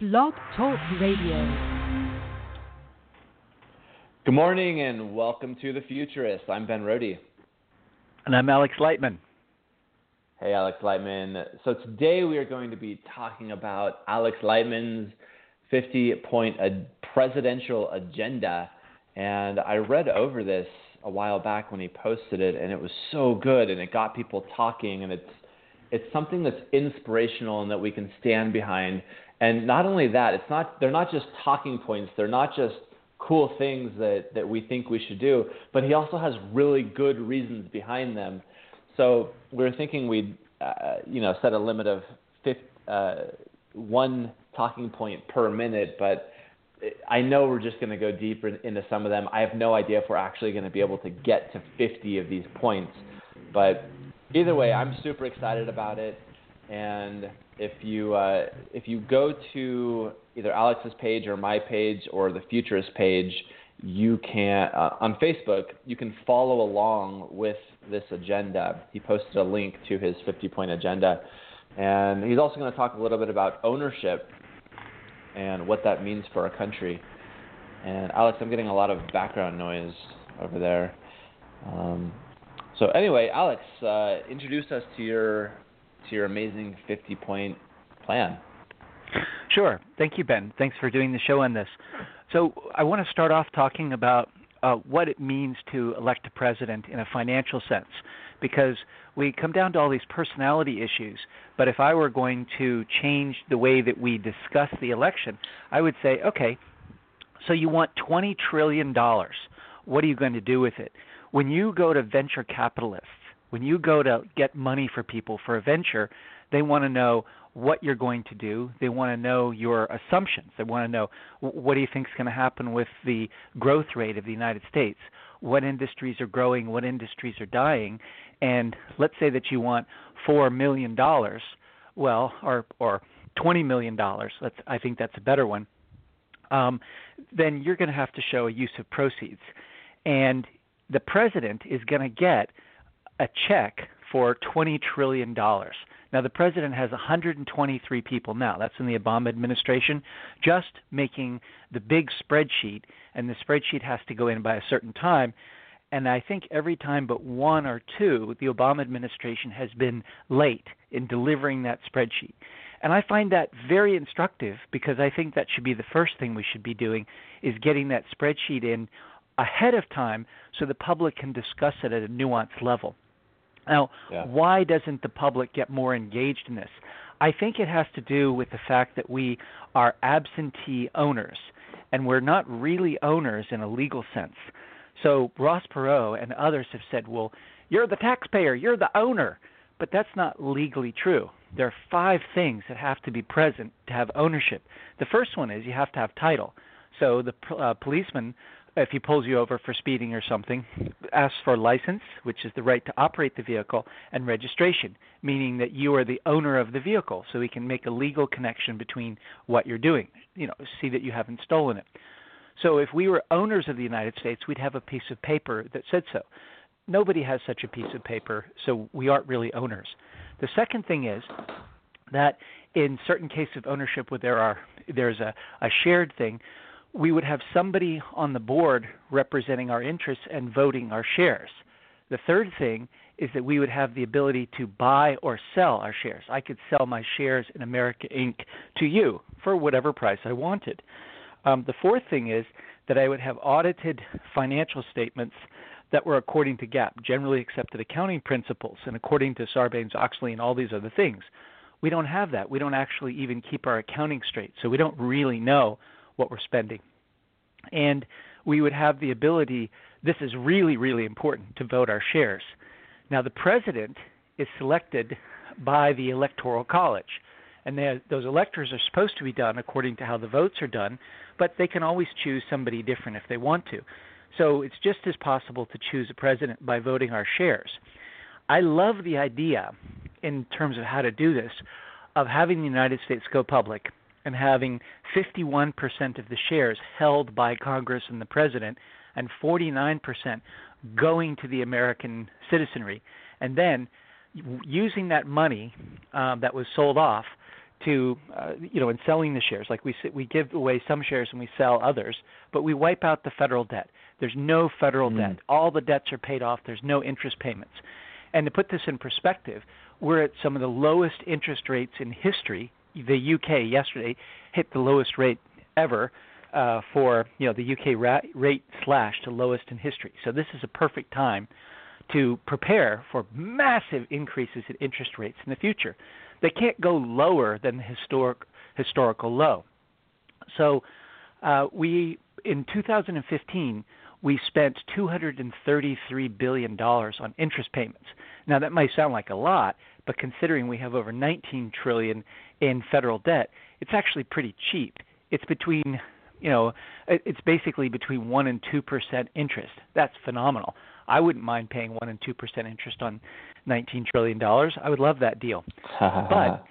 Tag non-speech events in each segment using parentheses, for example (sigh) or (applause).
Blog Talk Radio. Good morning and welcome to The Futurist. I'm Ben Rhodey. And I'm Alex Lightman. Hey, Alex Lightman. So today we are going to be talking about Alex Lightman's 50 point presidential agenda. And I read over this a while back when he posted it, and it was so good, and it got people talking, and it's it's something that's inspirational and that we can stand behind. And not only that, it's not they're not just talking points, they're not just cool things that that we think we should do, but he also has really good reasons behind them. So we are thinking we'd uh, you know set a limit of 50, uh, one talking point per minute, but I know we're just going to go deeper into some of them. I have no idea if we're actually going to be able to get to 50 of these points, but either way, I'm super excited about it. And if you uh, if you go to either Alex's page or my page or the Futurist page, you can uh, on Facebook you can follow along with this agenda. He posted a link to his 50 point agenda, and he's also going to talk a little bit about ownership and what that means for our country. And Alex, I'm getting a lot of background noise over there. Um, so anyway, Alex, uh, introduce us to your to your amazing 50 point plan. Sure. Thank you, Ben. Thanks for doing the show on this. So I want to start off talking about uh, what it means to elect a president in a financial sense, because we come down to all these personality issues. But if I were going to change the way that we discuss the election, I would say, okay, so you want $20 trillion. What are you going to do with it? when you go to venture capitalists, when you go to get money for people for a venture, they want to know what you're going to do. They want to know your assumptions. They want to know what do you think is going to happen with the growth rate of the United States? What industries are growing? What industries are dying? And let's say that you want four million dollars, well, or or twenty million dollars. Let's I think that's a better one. Um, then you're going to have to show a use of proceeds. And the president is going to get a check for $20 trillion. Now, the president has 123 people now. That's in the Obama administration, just making the big spreadsheet, and the spreadsheet has to go in by a certain time. And I think every time but one or two, the Obama administration has been late in delivering that spreadsheet. And I find that very instructive because I think that should be the first thing we should be doing is getting that spreadsheet in ahead of time so the public can discuss it at a nuanced level. Now, yeah. why doesn't the public get more engaged in this? I think it has to do with the fact that we are absentee owners, and we're not really owners in a legal sense. So Ross Perot and others have said, well, you're the taxpayer, you're the owner. But that's not legally true. There are five things that have to be present to have ownership. The first one is you have to have title. So the uh, policeman if he pulls you over for speeding or something, asks for license, which is the right to operate the vehicle, and registration, meaning that you are the owner of the vehicle, so he can make a legal connection between what you're doing. You know, see that you haven't stolen it. So if we were owners of the United States, we'd have a piece of paper that said so. Nobody has such a piece of paper, so we aren't really owners. The second thing is that in certain cases of ownership where there are there's a, a shared thing, we would have somebody on the board representing our interests and voting our shares. The third thing is that we would have the ability to buy or sell our shares. I could sell my shares in America Inc. to you for whatever price I wanted. Um, the fourth thing is that I would have audited financial statements that were according to GAAP, generally accepted accounting principles, and according to Sarbanes Oxley and all these other things. We don't have that. We don't actually even keep our accounting straight, so we don't really know what we're spending. And we would have the ability, this is really, really important, to vote our shares. Now, the president is selected by the Electoral College. And they, those electors are supposed to be done according to how the votes are done, but they can always choose somebody different if they want to. So it's just as possible to choose a president by voting our shares. I love the idea, in terms of how to do this, of having the United States go public and having 51% of the shares held by Congress and the president, and 49% going to the American citizenry. And then using that money um, that was sold off to uh, you know in selling the shares. Like we we give away some shares and we sell others but we wipe out the federal debt. There's no federal mm. debt all the debts are paid off. There's no interest payments. And to put this in perspective we're at some of the lowest interest rates in history the UK yesterday hit the lowest rate ever uh, for you know the UK ra- rate slash to lowest in history so this is a perfect time to prepare for massive increases in interest rates in the future they can't go lower than the historic historical low. So uh, we in 2015 we spent 233 billion dollars on interest payments. Now that might sound like a lot, but considering we have over 19 trillion in federal debt, it's actually pretty cheap. It's between you know, it's basically between 1 and 2% interest. That's phenomenal. I wouldn't mind paying 1 and 2% interest on 19 trillion dollars. I would love that deal. (laughs) but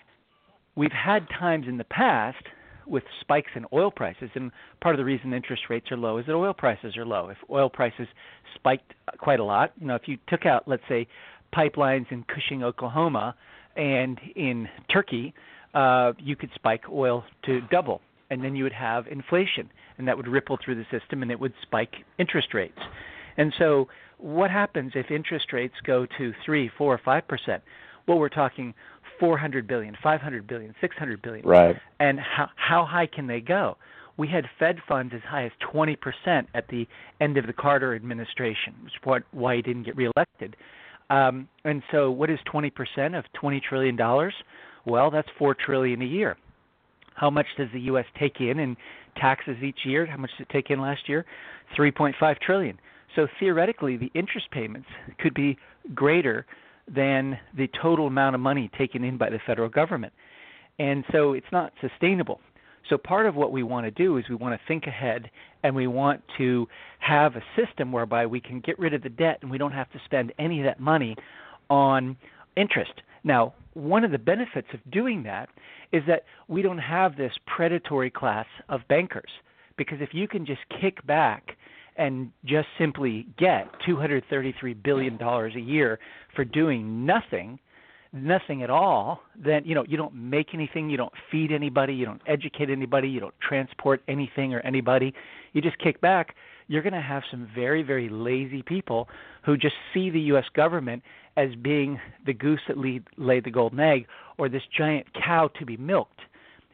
we've had times in the past with spikes in oil prices and part of the reason interest rates are low is that oil prices are low. If oil prices spiked quite a lot, you know, if you took out let's say pipelines in Cushing, Oklahoma and in Turkey, uh, you could spike oil to double and then you would have inflation and that would ripple through the system and it would spike interest rates. And so what happens if interest rates go to three, four, five percent? Well, we're talking 400 billion, 500 billion, 600 billion. Right. And how how high can they go? We had Fed funds as high as 20% at the end of the Carter administration, which is why he didn't get reelected. Um, and so, what is 20% of 20 trillion dollars? Well, that's four trillion a year. How much does the U.S. take in in taxes each year? How much did it take in last year? 3.5 trillion. So theoretically, the interest payments could be greater than the total amount of money taken in by the federal government. And so it's not sustainable. So part of what we want to do is we want to think ahead and we want to have a system whereby we can get rid of the debt and we don't have to spend any of that money on interest. Now, one of the benefits of doing that is that we don't have this predatory class of bankers because if you can just kick back and just simply get 233 billion dollars a year for doing nothing nothing at all then you know you don't make anything you don't feed anybody you don't educate anybody you don't transport anything or anybody. You just kick back. You're going to have some very very lazy people who just see the US government as being the goose that lead, laid the golden egg or this giant cow to be milked.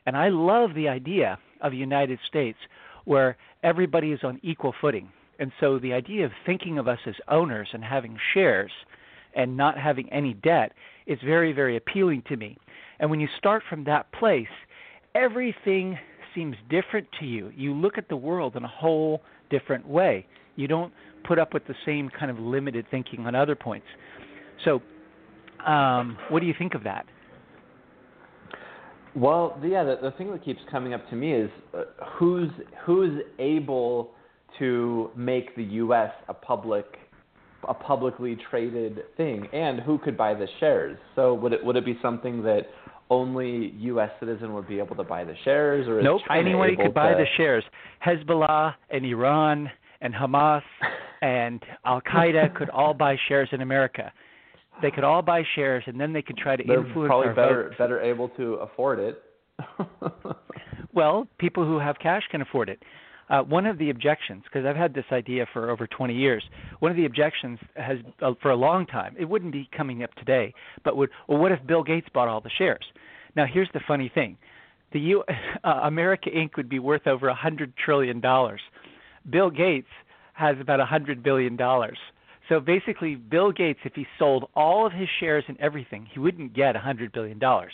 And i love the idea of United States where everybody is on equal footing. And so the idea of thinking of us as owners and having shares and not having any debt is very, very appealing to me. And when you start from that place, everything seems different to you. You look at the world in a whole different way. You don't put up with the same kind of limited thinking on other points. So, um, what do you think of that? Well, yeah, the, the thing that keeps coming up to me is uh, who's who's able to make the U.S. a public a publicly traded thing, and who could buy the shares? So would it would it be something that only U.S. citizen would be able to buy the shares, or nope, China anybody could to... buy the shares. Hezbollah and Iran and Hamas (laughs) and Al Qaeda could all buy shares in America they could all buy shares, and then they could try to They're influence probably our better better able to afford it. (laughs) well, people who have cash can afford it. Uh, one of the objections, because I've had this idea for over 20 years, one of the objections has uh, for a long time. It wouldn't be coming up today, but would well, what if Bill Gates bought all the shares? Now, here's the funny thing: the U, (laughs) uh, America Inc. would be worth over a hundred trillion dollars. Bill Gates has about a hundred billion dollars. So basically, Bill Gates, if he sold all of his shares and everything, he wouldn't get a hundred billion dollars.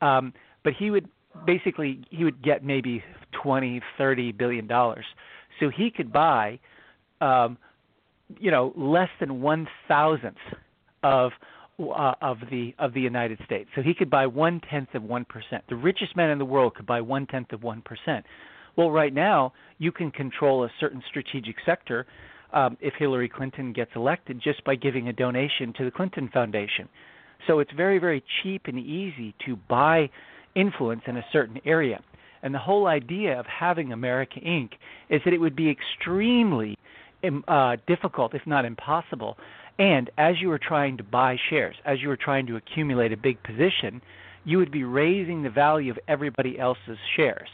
Um, but he would basically he would get maybe twenty, thirty billion dollars. So he could buy, um, you know, less than one thousandth of uh, of the of the United States. So he could buy one tenth of one percent. The richest man in the world could buy one tenth of one percent. Well, right now you can control a certain strategic sector um, if Hillary Clinton gets elected just by giving a donation to the Clinton Foundation. So it's very, very cheap and easy to buy influence in a certain area. And the whole idea of having America Inc. is that it would be extremely uh, difficult, if not impossible. And as you were trying to buy shares, as you were trying to accumulate a big position, you would be raising the value of everybody else's shares.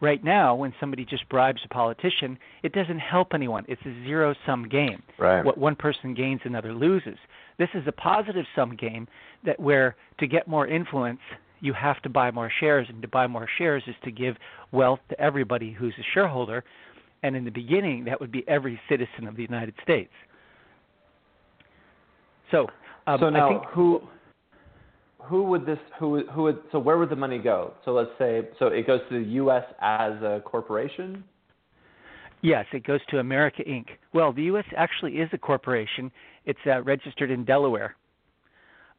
Right now, when somebody just bribes a politician, it doesn't help anyone. It's a zero sum game. Right. What one person gains, another loses. This is a positive sum game that where to get more influence, you have to buy more shares, and to buy more shares is to give wealth to everybody who's a shareholder. And in the beginning, that would be every citizen of the United States. So, um, so now I think who who would this who who would so where would the money go? So let's say so it goes to the U.S. as a corporation. Yes, it goes to America Inc. Well, the U.S. actually is a corporation. It's uh, registered in Delaware.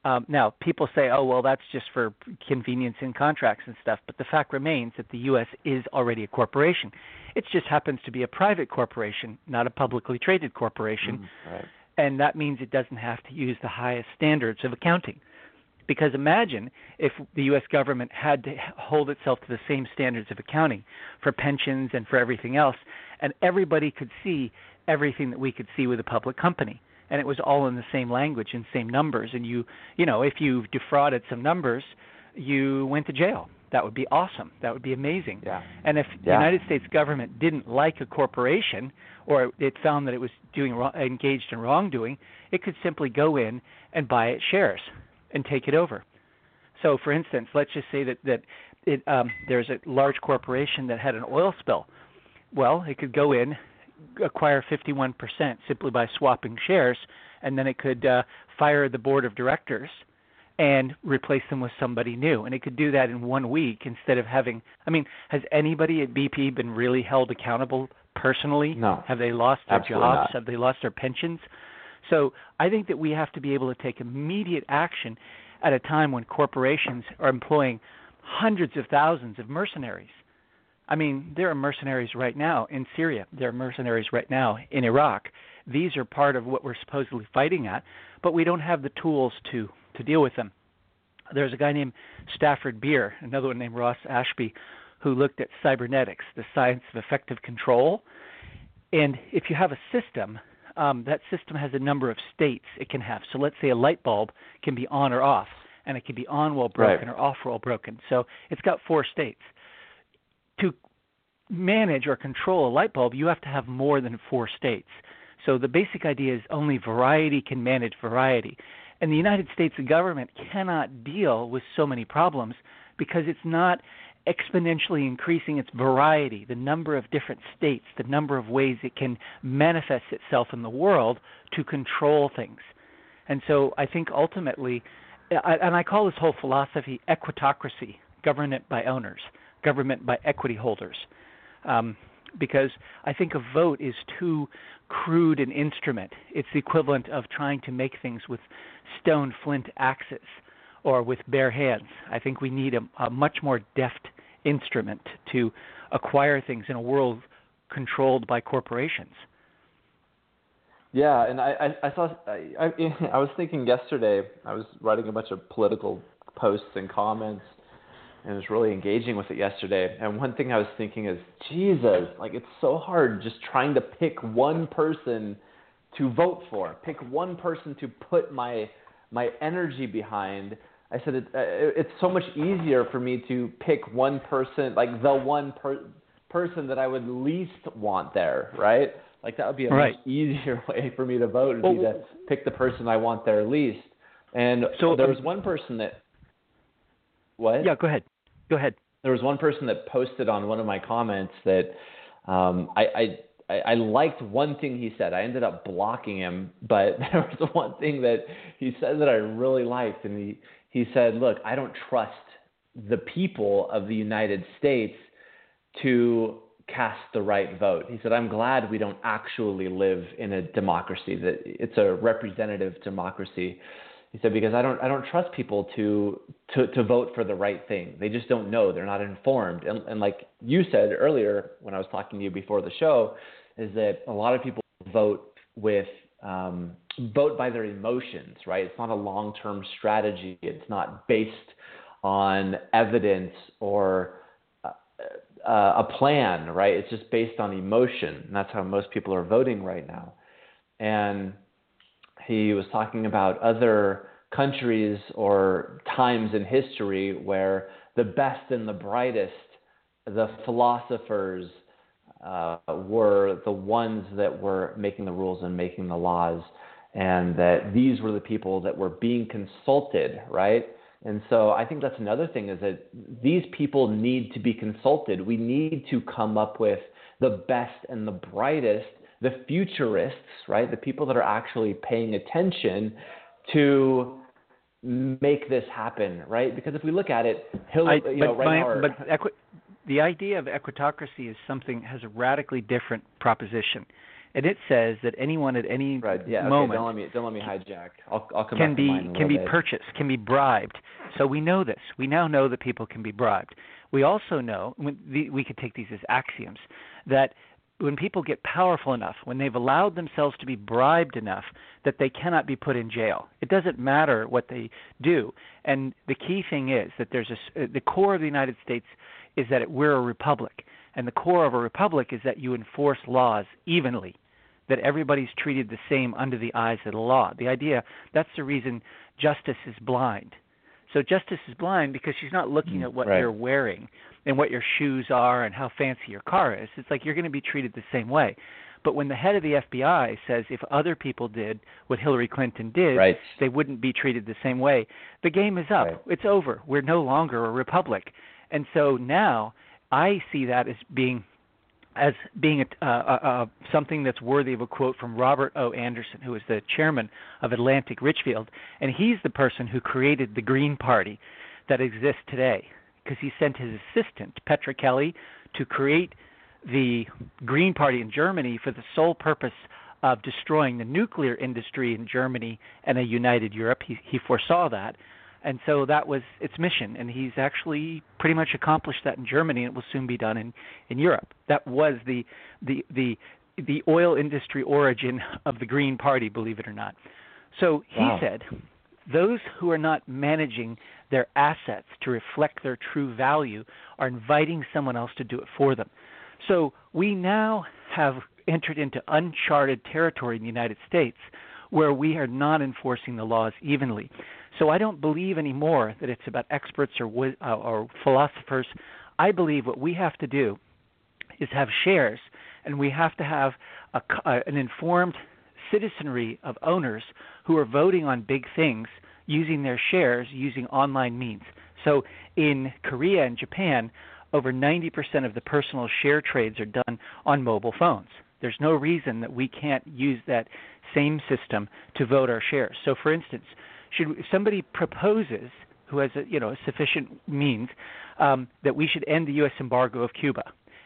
Um, now, people say, "Oh, well, that's just for convenience in contracts and stuff." But the fact remains that the U.S. is already a corporation. It just happens to be a private corporation, not a publicly traded corporation, Mm, right. and that means it doesn't have to use the highest standards of accounting. Because imagine if the U.S. government had to hold itself to the same standards of accounting for pensions and for everything else, and everybody could see everything that we could see with a public company, and it was all in the same language and same numbers. And you, you know, if you defrauded some numbers, you went to jail. That would be awesome. That would be amazing. Yeah. And if the United States government didn't like a corporation, or it found that it was doing wrong, engaged in wrongdoing, it could simply go in and buy its shares and take it over. So, for instance, let's just say that that it, um, there's a large corporation that had an oil spill. Well, it could go in, acquire 51% simply by swapping shares, and then it could uh, fire the board of directors and replace them with somebody new. And it could do that in one week instead of having. I mean, has anybody at BP been really held accountable personally? No. Have they lost their jobs? not. Have they lost their pensions? So I think that we have to be able to take immediate action at a time when corporations are employing hundreds of thousands of mercenaries. I mean, there are mercenaries right now in Syria. There are mercenaries right now in Iraq. These are part of what we're supposedly fighting at, but we don't have the tools to to deal with them. There's a guy named Stafford Beer, another one named Ross Ashby, who looked at cybernetics, the science of effective control. And if you have a system, um, that system has a number of states it can have. So let's say a light bulb can be on or off, and it can be on while broken Right. or off while broken. So it's got four states. To manage or control a light bulb, you have to have more than four states. So the basic idea is only variety can manage variety. And the United States government cannot deal with so many problems because it's not exponentially increasing its variety, the number of different states, the number of ways it can manifest itself in the world to control things. And so I think ultimately, and I call this whole philosophy equitocracy, government by owners, government by equity holders. Um, because I think a vote is too crude an instrument. It's the equivalent of trying to make things with stone flint axes or with bare hands. I think we need a, a much more deft instrument to acquire things in a world controlled by corporations. Yeah, and I, I, I saw I, I, (laughs) I was thinking yesterday. I was writing a bunch of political posts and comments, and was really engaging with it yesterday. And one thing I was thinking is, Jesus, like it's so hard just trying to pick one person to vote for, pick one person to put my my energy behind. I said it, uh, it's so much easier for me to pick one person, like the one per, person that I would least want there, right? Like that would be a Right. much easier (laughs) way for me to vote would Well, be to pick the person I want there least. And So, there um, was one person that what? Yeah, go ahead. Go ahead. there was one person that posted on one of my comments that um, I, I I I liked one thing he said. I ended up blocking him, but (laughs) there was one thing that he said that I really liked, and he he said, "Look, I don't trust the people of the United States to cast the right vote." He said, "I'm glad we don't actually live in a democracy; that it's a representative democracy." He said because I don't I don't trust people to to to vote for the right thing. They just don't know. They're not informed. And and like you said earlier when I was talking to you before the show, is that a lot of people vote with um, vote by their emotions, right? It's not a long term strategy. It's not based on evidence or uh, uh, a plan, right? It's just based on emotion. And that's how most people are voting right now. And he was talking about other countries or times in history where the best and the brightest, the philosophers, uh, were the ones that were making the rules and making the laws, and that these were the people that were being consulted, right? And so I think that's another thing is that these people need to be consulted. We need to come up with the best and the brightest, the futurists, right? The people that are actually paying attention to make this happen, right? Because if we look at it, Hillary, I, you know, but, right my, but equi- the idea of equitocracy is something has a radically different proposition, and it says that anyone at any right, yeah, moment okay, don't let me don't let me hijack. I'll, I'll come can back be can be bit. purchased, can be bribed. So we know this. We now know that people can be bribed. We also know the, we could take these as axioms that when people get powerful enough, when they've allowed themselves to be bribed enough that they cannot be put in jail. It doesn't matter what they do. And the key thing is that there's a, uh, the core of the United States is that it, we're a republic. And the core of a republic is that you enforce laws evenly, that everybody's treated the same under the eyes of the law. The idea, that's the reason justice is blind. So justice is blind because she's not looking mm, at what right. you're wearing and what your shoes are and how fancy your car is. It's like you're going to be treated the same way. But when the head of the FBI says if other people did what Hillary Clinton did, right. they wouldn't be treated the same way, the game is up. Right. It's over. We're no longer a republic. And so now I see that as being as being a, uh, uh, something that's worthy of a quote from Robert O. Anderson, who is the chairman of Atlantic Richfield, and he's the person who created the Green Party that exists today because he sent his assistant Petra Kelly to create the Green Party in Germany for the sole purpose of destroying the nuclear industry in Germany and a united Europe. He, he foresaw that. And so that was its mission, and he's actually pretty much accomplished that in Germany, and it will soon be done in, in Europe. That was the, the the the oil industry origin of the Green Party, believe it or not. So he wow. said, those who are not managing their assets to reflect their true value are inviting someone else to do it for them. So we now have entered into uncharted territory in the United States where we are not enforcing the laws evenly. So I don't believe anymore that it's about experts or, uh, or philosophers. I believe what we have to do is have shares, and we have to have a, uh, an informed citizenry of owners who are voting on big things using their shares using online means. So in Korea and Japan, over 90% of the personal share trades are done on mobile phones. There's no reason that we can't use that same system to vote our shares. So, for instance, should if somebody proposes who has a, you know sufficient means um, that we should end the U.S. embargo of Cuba,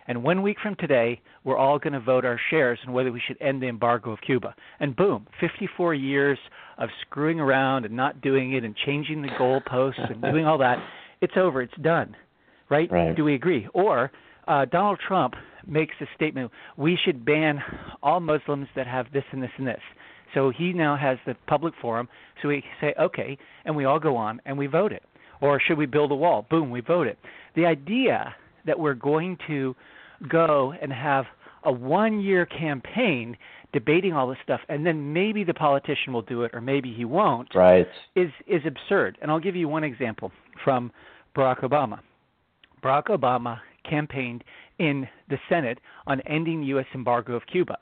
and one week from today, we're all going to vote our shares on whether we should end the embargo of Cuba. And boom, 54 years of screwing around and not doing it and changing the goalposts and doing all that, it's over. It's done right? right. Do we agree? Or uh, Donald Trump makes a statement: we should ban all Muslims that have this and this and this. So he now has the public forum. So we say, okay, and we all go on and we vote it. Or should we build a wall? Boom, we vote it. The idea that we're going to go and have a one-year campaign debating all this stuff, and then maybe the politician will do it, or maybe he won't, right. is is absurd. And I'll give you one example from Barack Obama. Barack Obama campaigned in the Senate on ending the U.S. embargo of Cuba.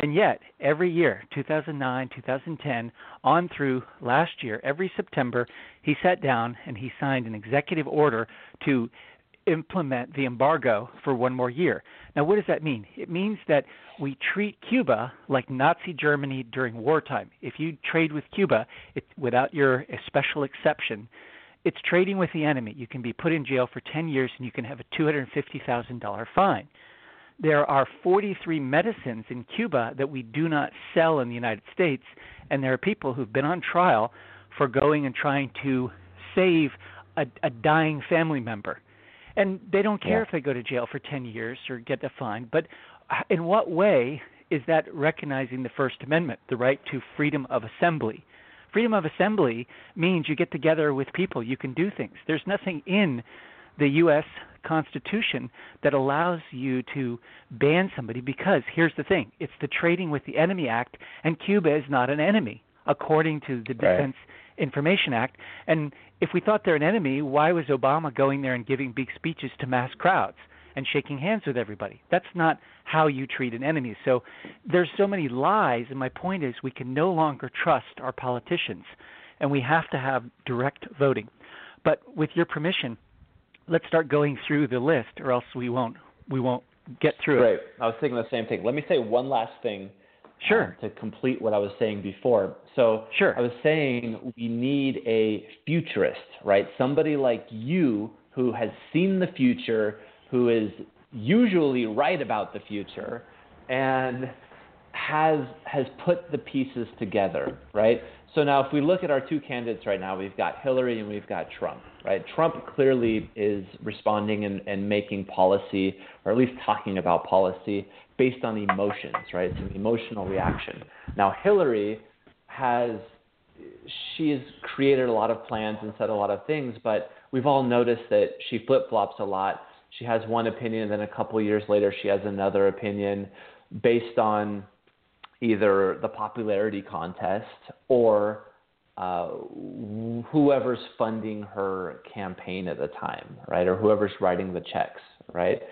And yet, every year, 2009, 2010, on through last year, every September, he sat down and he signed an executive order to implement the embargo for one more year. Now, what does that mean? It means that we treat Cuba like Nazi Germany during wartime. If you trade with Cuba, it, without your special exception, it's trading with the enemy. You can be put in jail for 10 years and you can have a $250,000 fine. There are 43 medicines in Cuba that we do not sell in the United States, and there are people who've been on trial for going and trying to save a, a dying family member. And they don't care yeah. if they go to jail for 10 years or get a fine. But in what way is that recognizing the First Amendment, the right to freedom of assembly? freedom of assembly means you get together with people, you can do things. There's nothing in the U.S. Constitution that allows you to ban somebody because here's the thing it's the Trading with the Enemy Act, and Cuba is not an enemy, according to the Defense Information Act. And if we thought they're an enemy, why was Obama going there and giving big speeches to mass crowds and shaking hands with everybody? That's not how you treat an enemy. So there's so many lies, and my point is we can no longer trust our politicians, and we have to have direct voting. But with your permission, let's start going through the list, or else we won't we won't get through Great. it. I was thinking the same thing. Let me say one last thing. Sure. um, to complete what I was saying before. So Sure. I was saying we need a futurist, right? Somebody like you who has seen the future, who is usually right about the future, and has has put the pieces together, right? So now if we look at our two candidates right now, we've got Hillary and we've got Trump, right? Trump clearly is responding and, and making policy, or at least talking about policy, based on emotions, right? It's an emotional reaction. Now Hillary has she has created a lot of plans and said a lot of things, but we've all noticed that she flip flops a lot. She has one opinion, and then a couple years later, she has another opinion based on either the popularity contest or uh, whoever's funding her campaign at the time, right? Or whoever's writing the checks, right?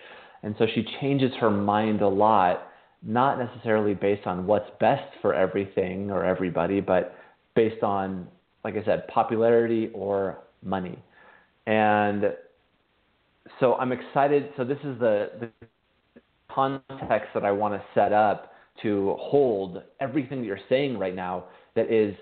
And so she changes her mind a lot, not necessarily based on what's best for everything or everybody, but based on, like I said, popularity or money. And so I'm excited. So this is the, the context that I want to set up to hold everything that you're saying right now that is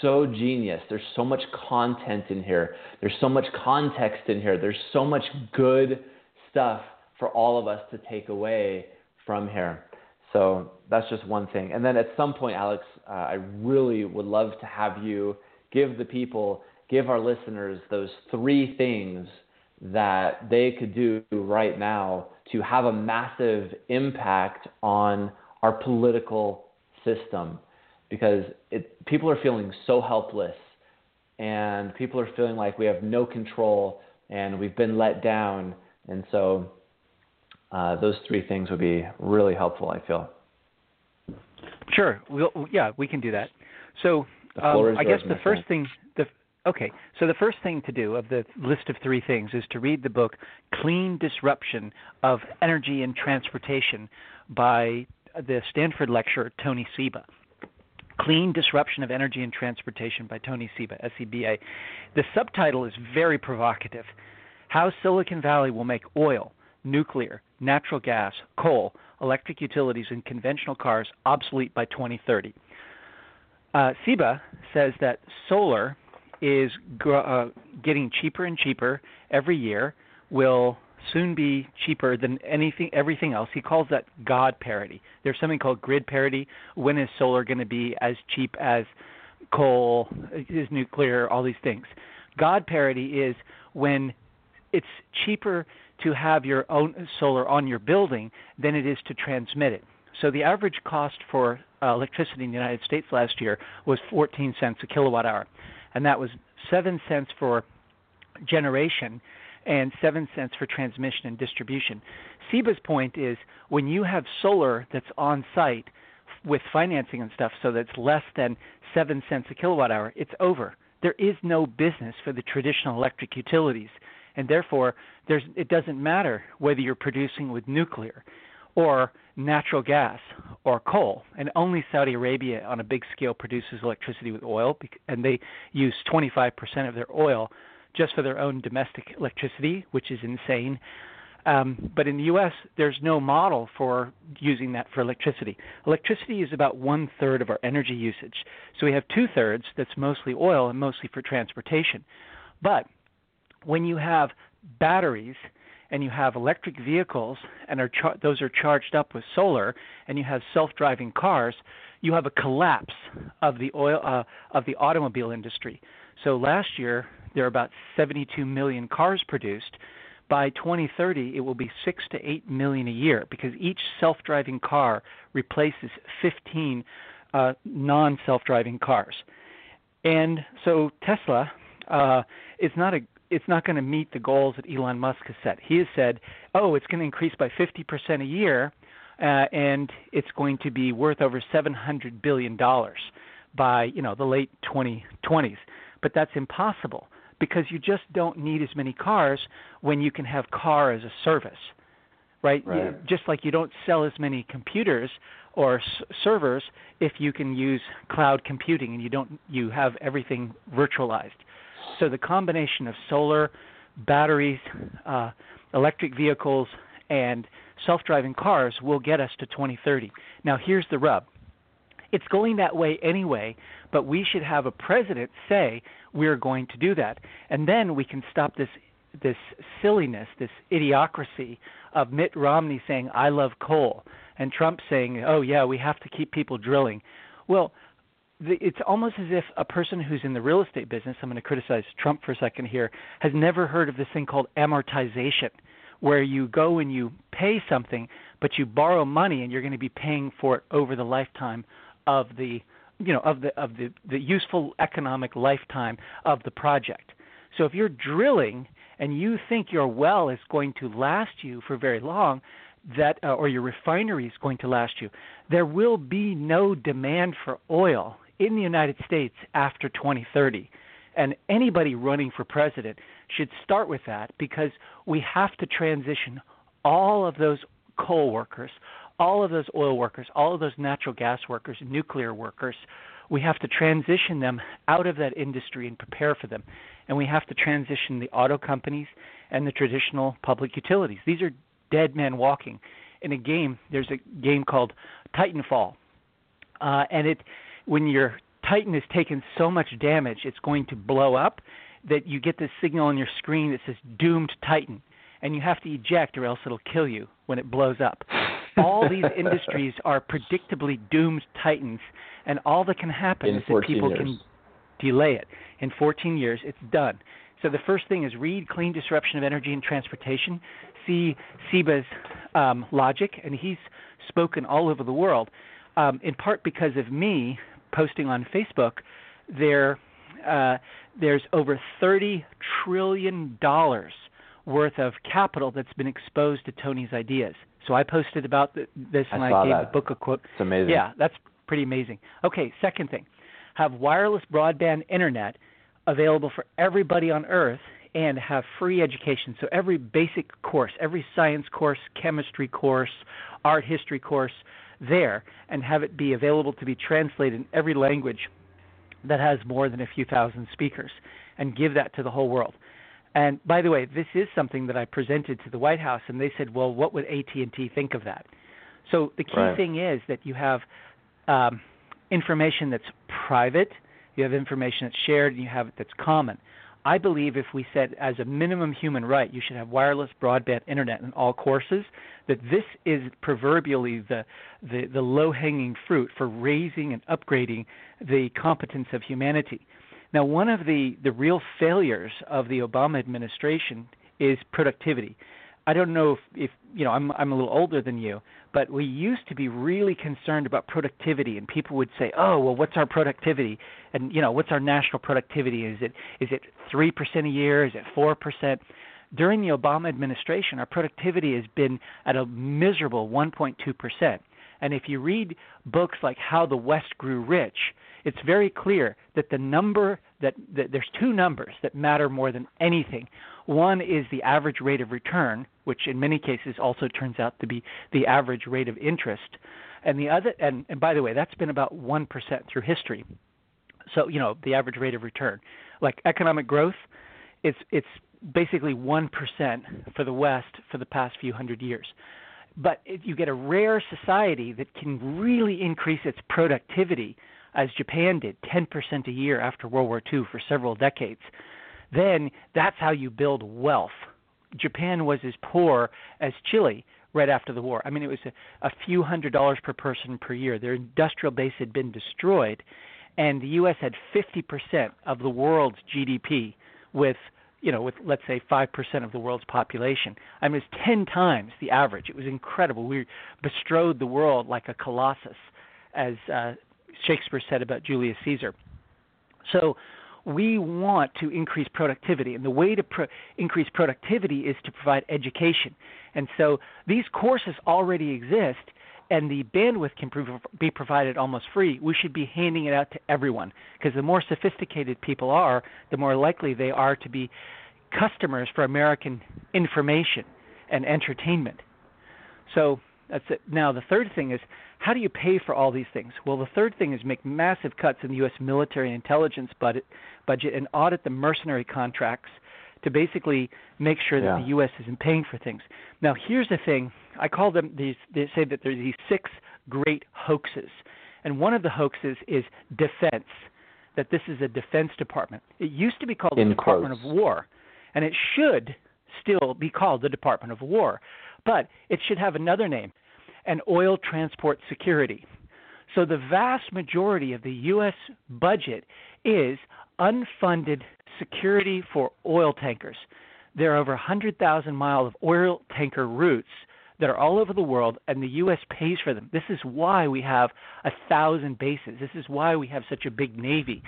so genius. There's so much content in here. There's so much context in here. There's so much good stuff for all of us to take away from here. So that's just one thing. And then at some point, Alex, uh, I really would love to have you give the people, give our listeners those three things that they could do right now to have a massive impact on our political system because it, people are feeling so helpless and people are feeling like we have no control and we've been let down. And so uh, those three things would be really helpful, I feel. Sure. We'll, yeah, we can do that. So um, I guess the first thing, the okay. So the first thing to do of the list of three things is to read the book "Clean Disruption of Energy and Transportation" by the Stanford lecturer Tony Seba. Clean Disruption of Energy and Transportation by Tony Seba, S-E-B-A. The subtitle is very provocative. How Silicon Valley will make oil, nuclear, natural gas, coal, electric utilities, and conventional cars obsolete by 2030. Uh, Seba says that solar is gr- uh, getting cheaper and cheaper every year, will soon be cheaper than anything everything else. He calls that God parity. There's something called grid parity. When is solar going to be as cheap as coal, is nuclear, all these things. God parity is when it's cheaper to have your own solar on your building than it is to transmit it. So the average cost for uh, electricity in the United States last year was 14 cents a kilowatt hour, and that was 7 cents for generation and 7 cents for transmission and distribution. Seba's point is when you have solar that's on site with financing and stuff so that's less than 7 cents a kilowatt hour, it's over. There is no business for the traditional electric utilities, and therefore it doesn't matter whether you're producing with nuclear or natural gas or coal. And only Saudi Arabia on a big scale produces electricity with oil, and they use 25% of their oil just for their own domestic electricity, which is insane. Um, but in the U.S., there's no model for using that for electricity. Electricity is about one third of our energy usage. So we have two thirds that's mostly oil and mostly for transportation. But when you have batteries and you have electric vehicles and are char- those are charged up with solar and you have self-driving cars, you have a collapse of the oil uh, of the automobile industry. So last year there are about 72 million cars produced. By 2030, it will be six to eight million a year because each self-driving car replaces 15 uh, non-self-driving cars. And so Tesla uh, is not a it's not going to meet the goals that Elon Musk has set. He has said, "Oh, it's going to increase by 50% a year, uh, and it's going to be worth over 700 billion dollars by you know the late 2020s." but that's impossible because you just don't need as many cars when you can have car as a service right? right. Just like you don't sell as many computers or s- servers if you can use cloud computing and you don't you have everything virtualized. So the combination of solar, batteries, uh, electric vehicles, and self-driving cars will get us to 2030. Now here's the rub. It's going that way anyway, but we should have a president say we're going to do that. And then we can stop this this silliness, this idiocracy of Mitt Romney saying I love coal and Trump saying, "Oh yeah, we have to keep people drilling." Well, the, it's almost as if a person who's in the real estate business, I'm going to criticize Trump for a second here, has never heard of this thing called amortization, where you go and you pay something, but you borrow money and you're going to be paying for it over the lifetime of the you know of the of the the useful economic lifetime of the project. So if you're drilling and you think your well is going to last you for very long, that uh, or your refinery is going to last you, there will be no demand for oil in the United States after 2030. And anybody running for president should start with that because we have to transition all of those coal workers, all of those oil workers, all of those natural gas workers, nuclear workers. We have to transition them out of that industry and prepare for them and we have to transition the auto companies and the traditional public utilities. These are dead men walking. In a game, there's a game called Titanfall, uh, and it when your Titan has taken so much damage, it's going to blow up. That you get this signal on your screen that says "Doomed Titan," and you have to eject, or else it'll kill you when it blows up. All these (laughs) industries are predictably doomed titans, and all that can happen In is that people years. can delay it. In 14 years, it's done. So the first thing is read Clean Disruption of Energy and Transportation, see Seba's um, logic, and he's spoken all over the world. Um, in part because of me posting on Facebook, there uh, there's over 30 trillion dollars worth of capital that's been exposed to Tony's ideas. So I posted about this and I, saw gave that. the book a quote. It's amazing. Yeah, that's pretty amazing. Okay, second thing have wireless broadband internet available for everybody on Earth and have free education. So every basic course, every science course, chemistry course, art history course there, and have it be available to be translated in every language that has more than a few thousand speakers, and give that to the whole world. And by the way, this is something that I presented to the White House, and they said, "Well, what would AT&T think of that?" So the key Right. thing is that you have um, information that's private, you have information that's shared, and you have it that's common. I believe if we said as a minimum human right, you should have wireless broadband internet in all courses, that this is proverbially the, the, the low hanging fruit for raising and upgrading the competence of humanity. Now, one of the, the real failures of the Obama administration is productivity. I don't know if, if you know I'm I'm a little older than you, but we used to be really concerned about productivity, and people would say, "Oh, well, what's our productivity? And you know, what's our national productivity? Is it is it three percent a year? Is it four percent?" During the Obama administration, our productivity has been at a miserable 1.2 percent. And if you read books like How the West Grew Rich, it's very clear that the number that, that there's two numbers that matter more than anything. One is the average rate of return, which in many cases also turns out to be the average rate of interest, and the other and, and by the way, that's been about one percent through history. So you know the average rate of return, like economic growth, it's it's basically one percent for the West for the past few hundred years but if you get a rare society that can really increase its productivity, as Japan did, 10% a year after World War II for several decades, then that's how you build wealth. Japan was as poor as Chile right after the war. I mean, it was a, a few hundred dollars per person per year. Their industrial base had been destroyed, and the U.S. had 50% of the world's GDP with you know, with let's say five percent of the world's population. I mean, it's ten times the average. It was incredible. We bestrode the world like a colossus, as uh, Shakespeare said about Julius Caesar. So, we want to increase productivity, and the way to pro- increase productivity is to provide education. And so, these courses already exist. and the bandwidth can prov- be provided almost free, we should be handing it out to everyone. Because the more sophisticated people are, the more likely they are to be customers for American information and entertainment. So that's it. Now, the third thing is how do you pay for all these things? Well, the third thing is make massive cuts in the U.S. military and intelligence budget, budget and audit the mercenary contracts to basically make sure that Yeah. the U.S. isn't paying for things. Now, here's the thing. I call them these. They say that there's these six great hoaxes, and one of the hoaxes is defense. That this is a defense department. It used to be called In the Department quotes. of War, and it should still be called the Department of War, but it should have another name, an oil transport security. So the vast majority of the U.S. budget is unfunded security for oil tankers. There are over 100,000 miles of oil tanker routes that are all over the world, and the U.S. pays for them. This is why we have a thousand bases. This is why we have such a big navy.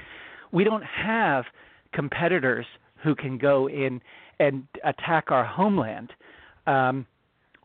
We don't have competitors who can go in and attack our homeland. Um,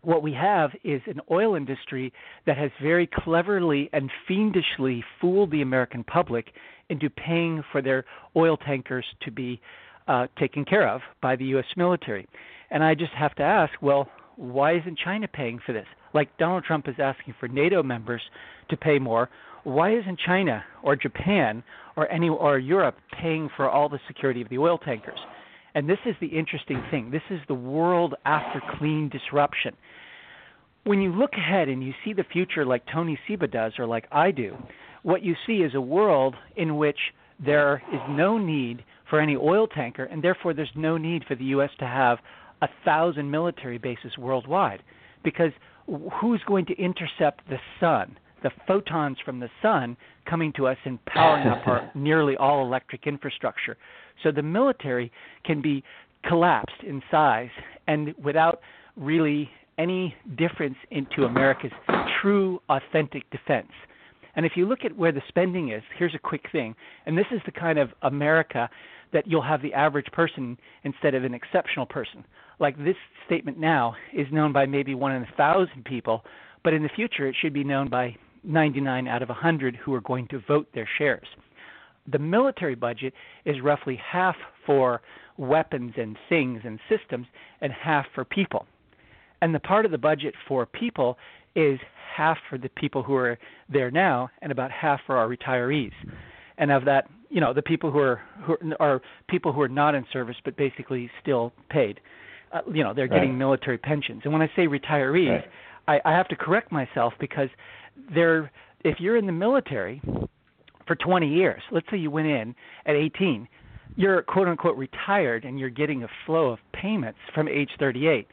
what we have is an oil industry that has very cleverly and fiendishly fooled the American public into paying for their oil tankers to be uh, taken care of by the U.S. military. And I just have to ask, well, why isn't China paying for this? Like Donald Trump is asking for NATO members to pay more. Why isn't China or Japan or any or Europe paying for all the security of the oil tankers? And this is the interesting thing. This is the world after clean disruption. When you look ahead and you see the future like Tony Seba does or like I do, what you see is a world in which there is no need for any oil tanker, and therefore there's no need for the U.S. to have a thousand military bases worldwide. Because who's going to intercept the sun, the photons from the sun coming to us and powering up our (laughs) nearly all electric infrastructure? So the military can be collapsed in size and without really any difference into America's true, authentic defense. And if you look at where the spending is, here's a quick thing. And this is the kind of America that you'll have the average person instead of an exceptional person. Like this statement now is known by maybe one in a thousand people, but in the future it should be known by 99 out of 100 who are going to vote their shares. The military budget is roughly half for weapons and things and systems and half for people. And the part of the budget for people is half for the people who are there now and about half for our retirees. And of that, you know, the people who are who are people who are not in service but basically still paid. Uh, you know, they're Right. getting military pensions. And when I say retirees, Right. I, I have to correct myself because they're if you're in the military for 20 years, let's say you went in at 18, you're quote unquote retired and you're getting a flow of payments from age 38.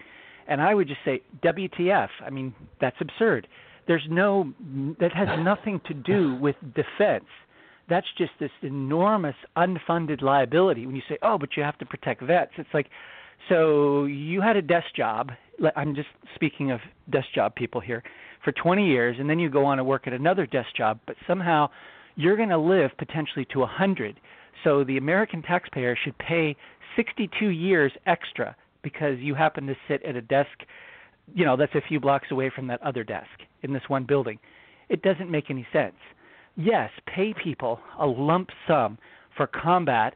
And I would just say WTF. I mean, that's absurd. There's no that has (laughs) nothing to do with defense. That's just this enormous unfunded liability. When you say, "Oh, but you have to protect vets," it's like, so you had a desk job. I'm just speaking of desk job people here for 20 years, and then you go on to work at another desk job, but somehow you're going to live potentially to 100. So the American taxpayer should pay 62 years extra because you happen to sit at a desk, you know, that's a few blocks away from that other desk in this one building. It doesn't make any sense. Yes, pay people a lump sum for combat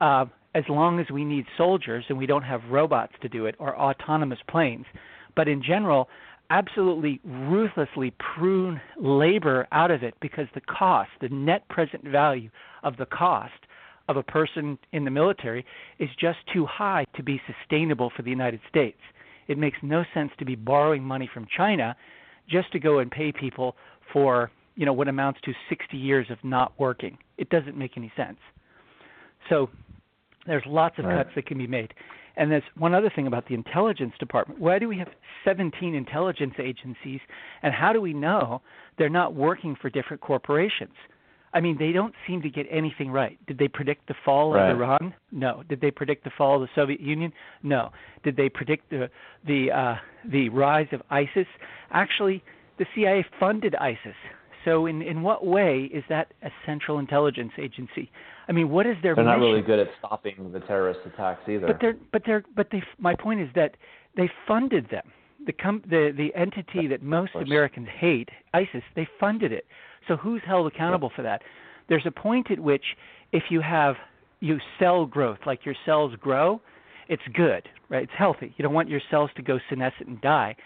uh, as long as we need soldiers and we don't have robots to do it or autonomous planes. But in general, absolutely ruthlessly prune labor out of it because the cost, the net present value of the cost of a person in the military is just too high to be sustainable for the United States. It makes no sense to be borrowing money from China just to go and pay people for, you know, what amounts to 60 years of not working. It doesn't make any sense. So there's lots of Right. cuts that can be made. And there's one other thing about the intelligence department. Why do we have 17 intelligence agencies and how do we know they're not working for different corporations? I mean, they don't seem to get anything right. Did they predict the fall Right. of Iran? No. Did they predict the fall of the Soviet Union? No. Did they predict the the uh, the rise of ISIS? Actually, the CIA funded ISIS. So, in in what way is that a central intelligence agency? I mean, what is their They're not really good at stopping the terrorist attacks either. But they're but they're but they. My point is that they funded them. the com- the the entity that most Americans hate, ISIS, they funded it. So who's held accountable for that? There's a point at which if you have you cell growth, like your cells grow, it's good, right? It's healthy. You don't want your cells to go senescent and die.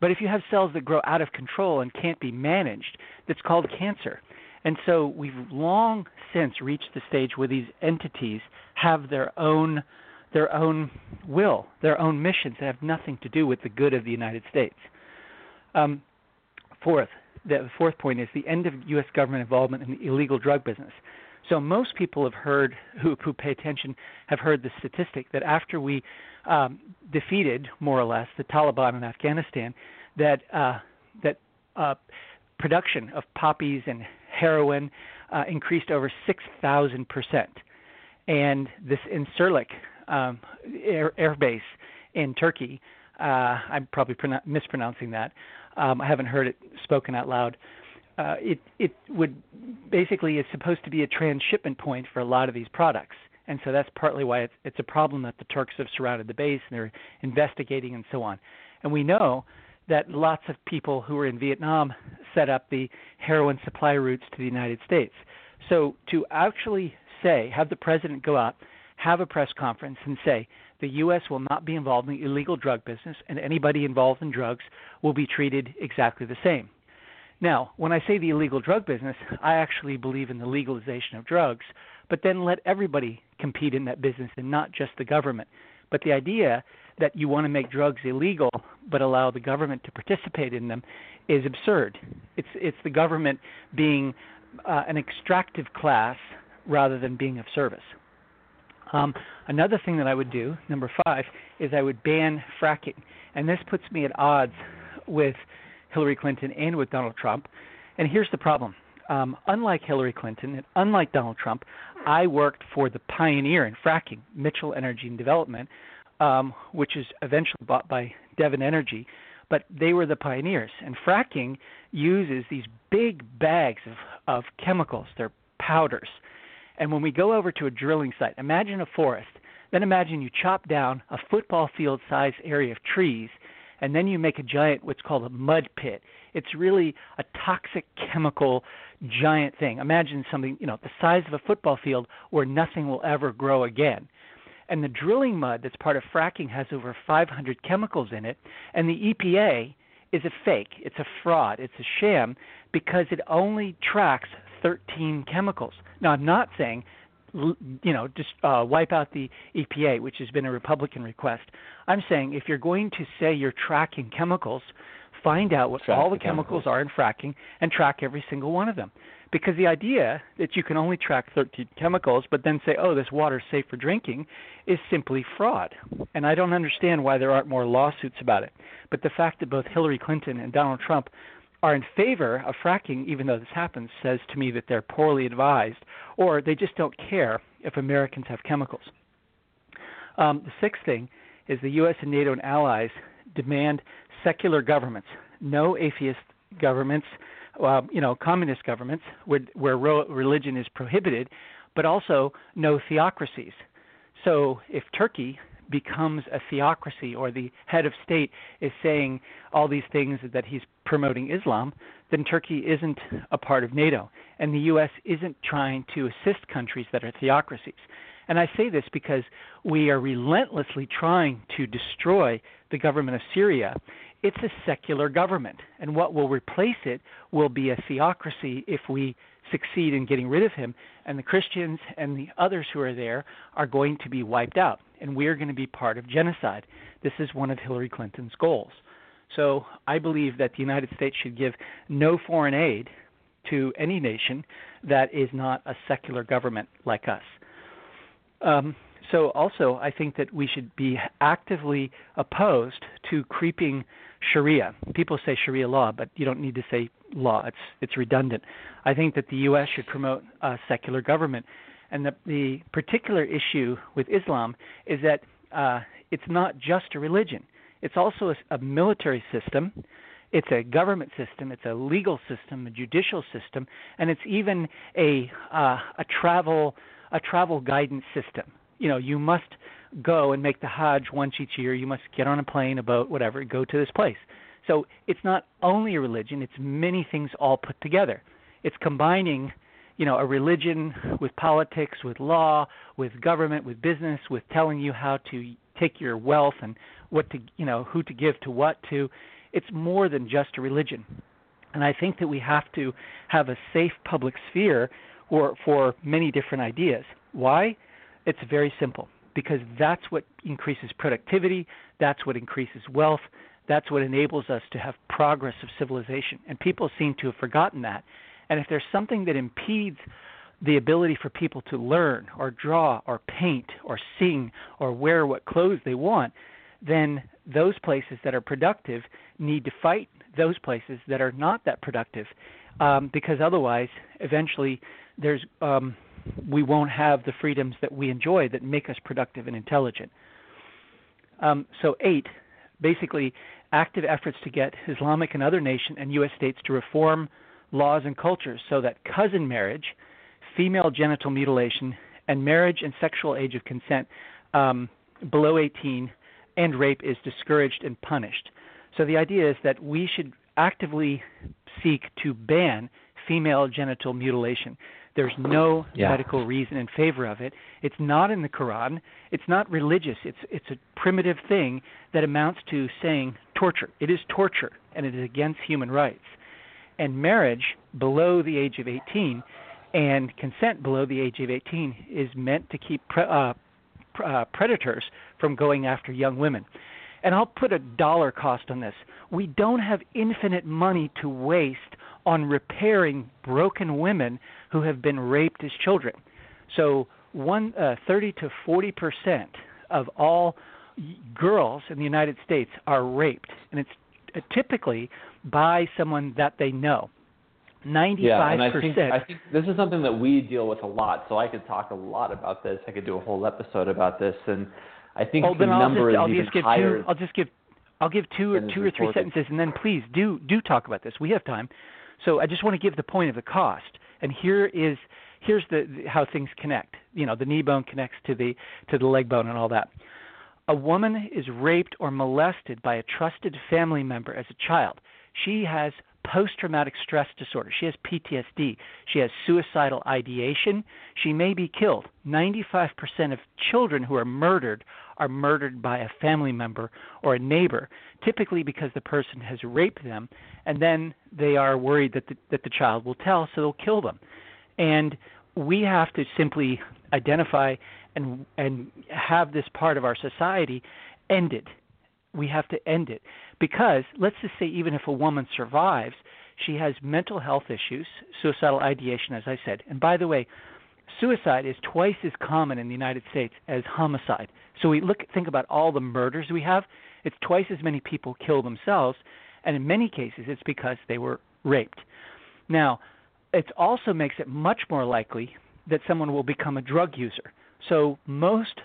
But if you have cells that grow out of control and can't be managed, that's called cancer. And so we've long since reached the stage where these entities have their own their own will, their own missions that have nothing to do with the good of the United States. Um, fourth, the fourth point is the end of U.S. government involvement in the illegal drug business. So most people have heard, who, who pay attention, have heard the statistic that after we um, defeated, more or less, the Taliban in Afghanistan, that uh, that uh, production of poppies and heroin uh, increased over 6,000 percent, and this Incirlik um, air, air base in Turkey, uh, I'm probably mispronouncing that. Um, I haven't heard it spoken out loud uh, it it would basically is supposed to be a transshipment point for a lot of these products, and so that's partly why it's it's a problem that the Turks have surrounded the base and they're investigating and so on. And we know that lots of people who were in Vietnam set up the heroin supply routes to the United States. So to actually say, have the president go out, have a press conference, and say the U.S. will not be involved in the illegal drug business, and anybody involved in drugs will be treated exactly the same. Now, when I say the illegal drug business, I actually believe in the legalization of drugs, but then let everybody compete in that business and not just the government. But the idea that you want to make drugs illegal but allow the government to participate in them is absurd. It's it's the government being uh, an extractive class rather than being of service. Um, another thing that I would do, number five, is I would ban fracking, and this puts me at odds with Hillary Clinton and with Donald Trump. And here's the problem. Um, unlike Hillary Clinton and unlike Donald Trump, I worked for the pioneer in fracking, Mitchell Energy and Development, um, which is eventually bought by Devon Energy. But they were the pioneers. And fracking uses these big bags of, of chemicals, they're powders. And when we go over to a drilling site, imagine a forest. Then imagine you chop down a football field sized area of trees and then you make a giant what's called a mud pit. It's really a toxic chemical giant thing. Imagine something, you know, the size of a football field where nothing will ever grow again. And the drilling mud that's part of fracking has over 500 chemicals in it, and the EPA is a fake. It's a fraud. It's a sham because it only tracks 13 chemicals. Now, I'm not saying you know, just uh, wipe out the EPA, which has been a Republican request. I'm saying if you're going to say you're tracking chemicals, find out what track all the, chemicals. chemicals are in fracking and track every single one of them. Because the idea that you can only track 13 chemicals, but then say, oh, this water's safe for drinking, is simply fraud. And I don't understand why there aren't more lawsuits about it. But the fact that both Hillary Clinton and Donald Trump are in favor of fracking, even though this happens, says to me that they're poorly advised or they just don't care if Americans have chemicals. Um, the sixth thing is the U.S. and NATO and allies demand secular governments, no atheist governments, uh, you know, communist governments where, where religion is prohibited, but also no theocracies. So if Turkey becomes a theocracy or the head of state is saying all these things that he's promoting Islam, then Turkey isn't a part of NATO. And the U.S. isn't trying to assist countries that are theocracies. And I say this because we are relentlessly trying to destroy the government of Syria. It's a secular government. And what will replace it will be a theocracy if we succeed in getting rid of him. And the Christians and the others who are there are going to be wiped out and we are going to be part of genocide. This is one of Hillary Clinton's goals. So I believe that the United States should give no foreign aid to any nation that is not a secular government like us. Um, so also, I think that we should be actively opposed to creeping Sharia. People say Sharia law, but you don't need to say law. It's it's redundant. I think that the U.S. should promote a secular government and the, the particular issue with Islam is that uh, it's not just a religion, it's also a, a military system. It's a government system. It's a legal system, a judicial system, and it's even a uh, a travel a travel guidance system. You know, you must go and make the Hajj once each year. You must get on a plane, a boat, whatever, go to this place. So it's not only a religion; it's many things all put together. It's combining, you know, a religion with politics, with law, with government, with business, with telling you how to take your wealth and what to, you know, who to give to what to. It's more than just a religion. And I think that we have to have a safe public sphere for, for many different ideas. Why? It's very simple because that's what increases productivity, that's what increases wealth, that's what enables us to have progress of civilization. And people seem to have forgotten that. And if there's something that impedes the ability for people to learn or draw or paint or sing or wear what clothes they want, then those places that are productive need to fight those places that are not that productive, um, because otherwise, eventually, there's um, we won't have the freedoms that we enjoy that make us productive and intelligent. Um, so eight, basically, active efforts to get Islamic and other nation and U.S. states to reform laws and cultures so that cousin marriage, female genital mutilation, and marriage and sexual age of consent um, below 18 and rape is discouraged and punished. So the idea is that we should actively seek to ban female genital mutilation. There's no yeah. medical reason in favor of it. It's not in the Quran. It's not religious. It's it's a primitive thing that amounts to saying torture. It is torture and it is against human rights. And marriage below the age of 18 and consent below the age of 18 is meant to keep pre- uh, uh, predators from going after young women. And I'll put a dollar cost on this. We don't have infinite money to waste on repairing broken women who have been raped as children. So, one uh, 30 to 40 percent of all girls in the United States are raped, and it's uh, typically by someone that they know. 95%. Yeah, and I I think this is something that we deal with a lot. So I could talk a lot about this. I could do a whole episode about this, and I think oh, the number just, is I'll even just give higher. Two, I'll just give I'll give two or two or three sentences, and then please do do talk about this. We have time, so I just want to give the point of the cost. And here is here's the how things connect. You know, the knee bone connects to the to the leg bone and all that. A woman is raped or molested by a trusted family member as a child. She has post traumatic stress disorder. She has PTSD. She has suicidal ideation. She may be killed. 95% of children who are murdered are murdered by a family member or a neighbor, typically because the person has raped them, and then they are worried that the, that the child will tell, so they'll kill them. And we have to simply identify and and have this part of our society ended. We have to end it because let's just say even if a woman survives, she has mental health issues, suicidal ideation, as I said. And by the way, suicide is twice as common in the United States as homicide. So we look think about all the murders we have. It's twice as many people kill themselves, and in many cases it's because they were raped. Now, it also makes it much more likely that someone will become a drug user. So most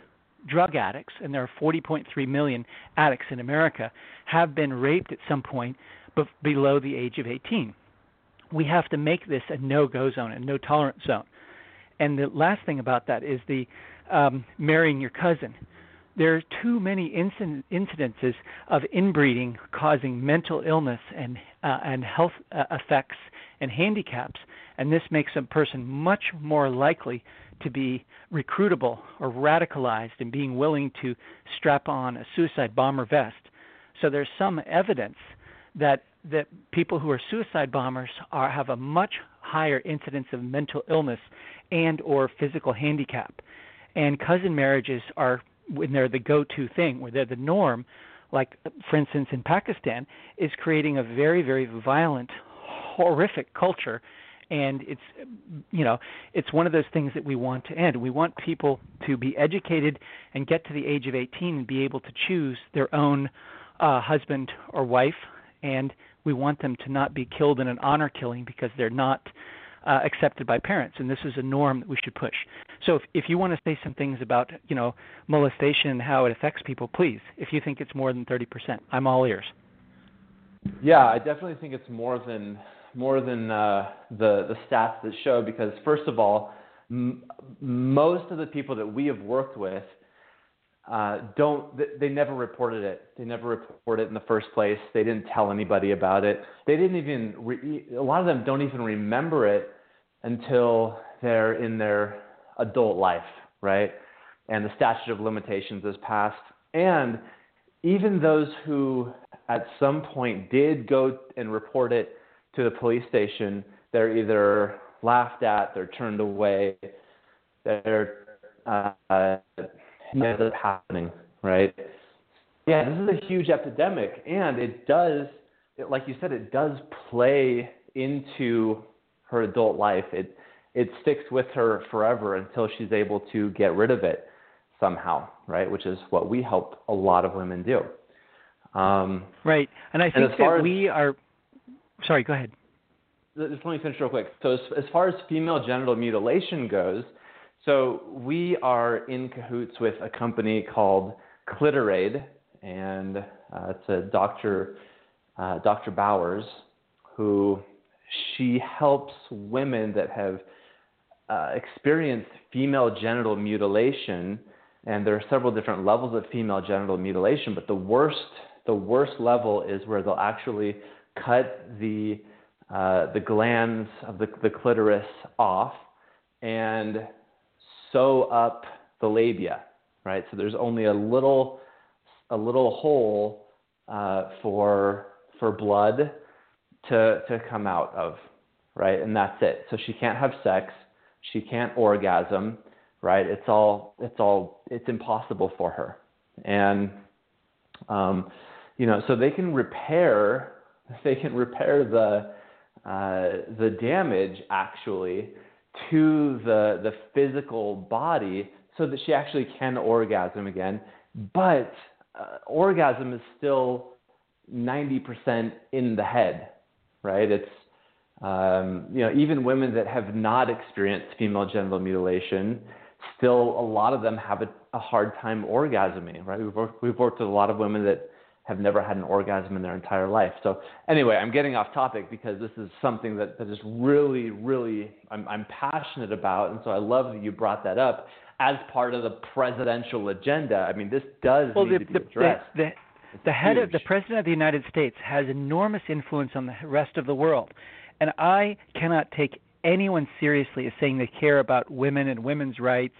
drug addicts, and there are 40.3 million addicts in America, have been raped at some point but below the age of 18. We have to make this a no-go zone, a no-tolerance zone. And the last thing about that is the um, marrying your cousin. There are too many incident, incidences of inbreeding causing mental illness and uh, and health uh, effects and handicaps, and this makes a person much more likely to be recruitable or radicalized and being willing to strap on a suicide bomber vest. So there's some evidence that that people who are suicide bombers are have a much higher incidence of mental illness and or physical handicap. And cousin marriages are when they're the go-to thing, where they're the norm, like for instance in Pakistan, is creating a very very violent, horrific culture and it's you know it's one of those things that we want to end. We want people to be educated and get to the age of 18 and be able to choose their own uh husband or wife and we want them to not be killed in an honor killing because they're not uh, accepted by parents and this is a norm that we should push. So if, if you want to say some things about you know molestation and how it affects people please. If you think it's more than 30% i'm all ears. Yeah i definitely think it's more than more than uh, the the stats that show because first of all, m- most of the people that we have worked with uh, don't they never reported it. They never reported it in the first place. They didn't tell anybody about it. They didn't even. Re- a lot of them don't even remember it until they're in their adult life, right? And the statute of limitations is passed. And even those who at some point did go and report it to the police station, they're either laughed at, they're turned away, they're uh, up happening, right? Yeah, this is a huge epidemic, and it does, it, like you said, it does play into her adult life. It it sticks with her forever until she's able to get rid of it somehow, right? Which is what we help a lot of women do. Um, right, and I think and that we are. Sorry, go ahead. Just let me finish real quick. So, as, as far as female genital mutilation goes, so we are in cahoots with a company called Clitoraid, and uh, it's a Dr. Uh, Dr. Bowers, who she helps women that have uh, experienced female genital mutilation, and there are several different levels of female genital mutilation, but the worst the worst level is where they'll actually cut the uh, the glands of the, the clitoris off and sew up the labia, right? So there's only a little a little hole uh, for for blood to to come out of, right? And that's it. So she can't have sex, she can't orgasm, right? It's all it's all it's impossible for her, and um, you know, so they can repair (laughs) they can repair the uh, the damage actually to the the physical body so that she actually can orgasm again. But uh, orgasm is still 90% in the head, right? It's um, you know even women that have not experienced female genital mutilation, still a lot of them have a, a hard time orgasming, right? We've worked, we've worked with a lot of women that have never had an orgasm in their entire life. So anyway, I'm getting off topic because this is something that, that is really, really I'm, I'm passionate about, and so I love that you brought that up as part of the presidential agenda. I mean, this does well, need the, to be addressed. The, the, the head of the president of the United States has enormous influence on the rest of the world, and I cannot take anyone seriously as saying they care about women and women's rights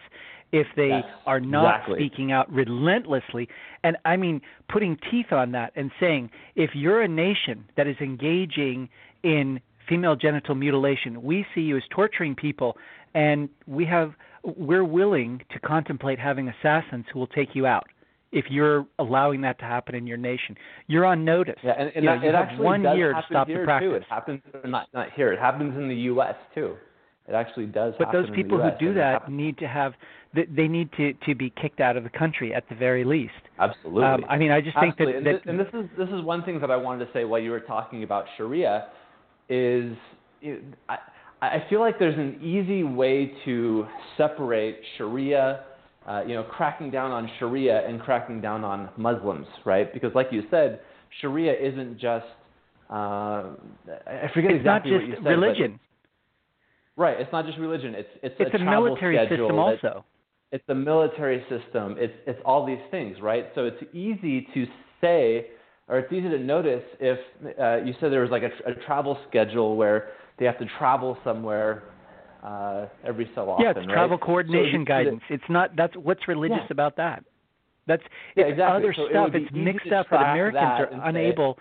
if they yes, are not exactly. speaking out relentlessly. And I mean, putting teeth on that and saying, if you're a nation that is engaging in female genital mutilation, we see you as torturing people, and we have we're willing to contemplate having assassins who will take you out if you're allowing that to happen in your nation. You're on notice. Yeah, and, and you, know, you it actually one does year to stop here the practice. Too. It happens not not here. It happens in the U.S. too. It actually does. But those people who do that need to have they need to to be kicked out of the country at the very least. Absolutely. Um, I mean, I just think Absolutely. that, that and, this, and this is this is one thing that I wanted to say while you were talking about Sharia, is know, I I feel like there's an easy way to separate Sharia. Uh, you know, cracking down on Sharia and cracking down on Muslims, right? Because, like you said, Sharia isn't just uh, I forget it's exactly what you said. It's not just religion. But, right, it's not just religion. It's it's, it's a, a military schedule system that- also. It's the military system. It's it's all these things, right? So it's easy to say, or it's easy to notice if uh, you said there was like a, a travel schedule where they have to travel somewhere uh, every so often. Yeah, it's right? travel So coordination you- guidance. It's not that's what's religious Yeah. about that. That's Yeah, it's exactly. other So it stuff. be It's mixed up that Americans are unable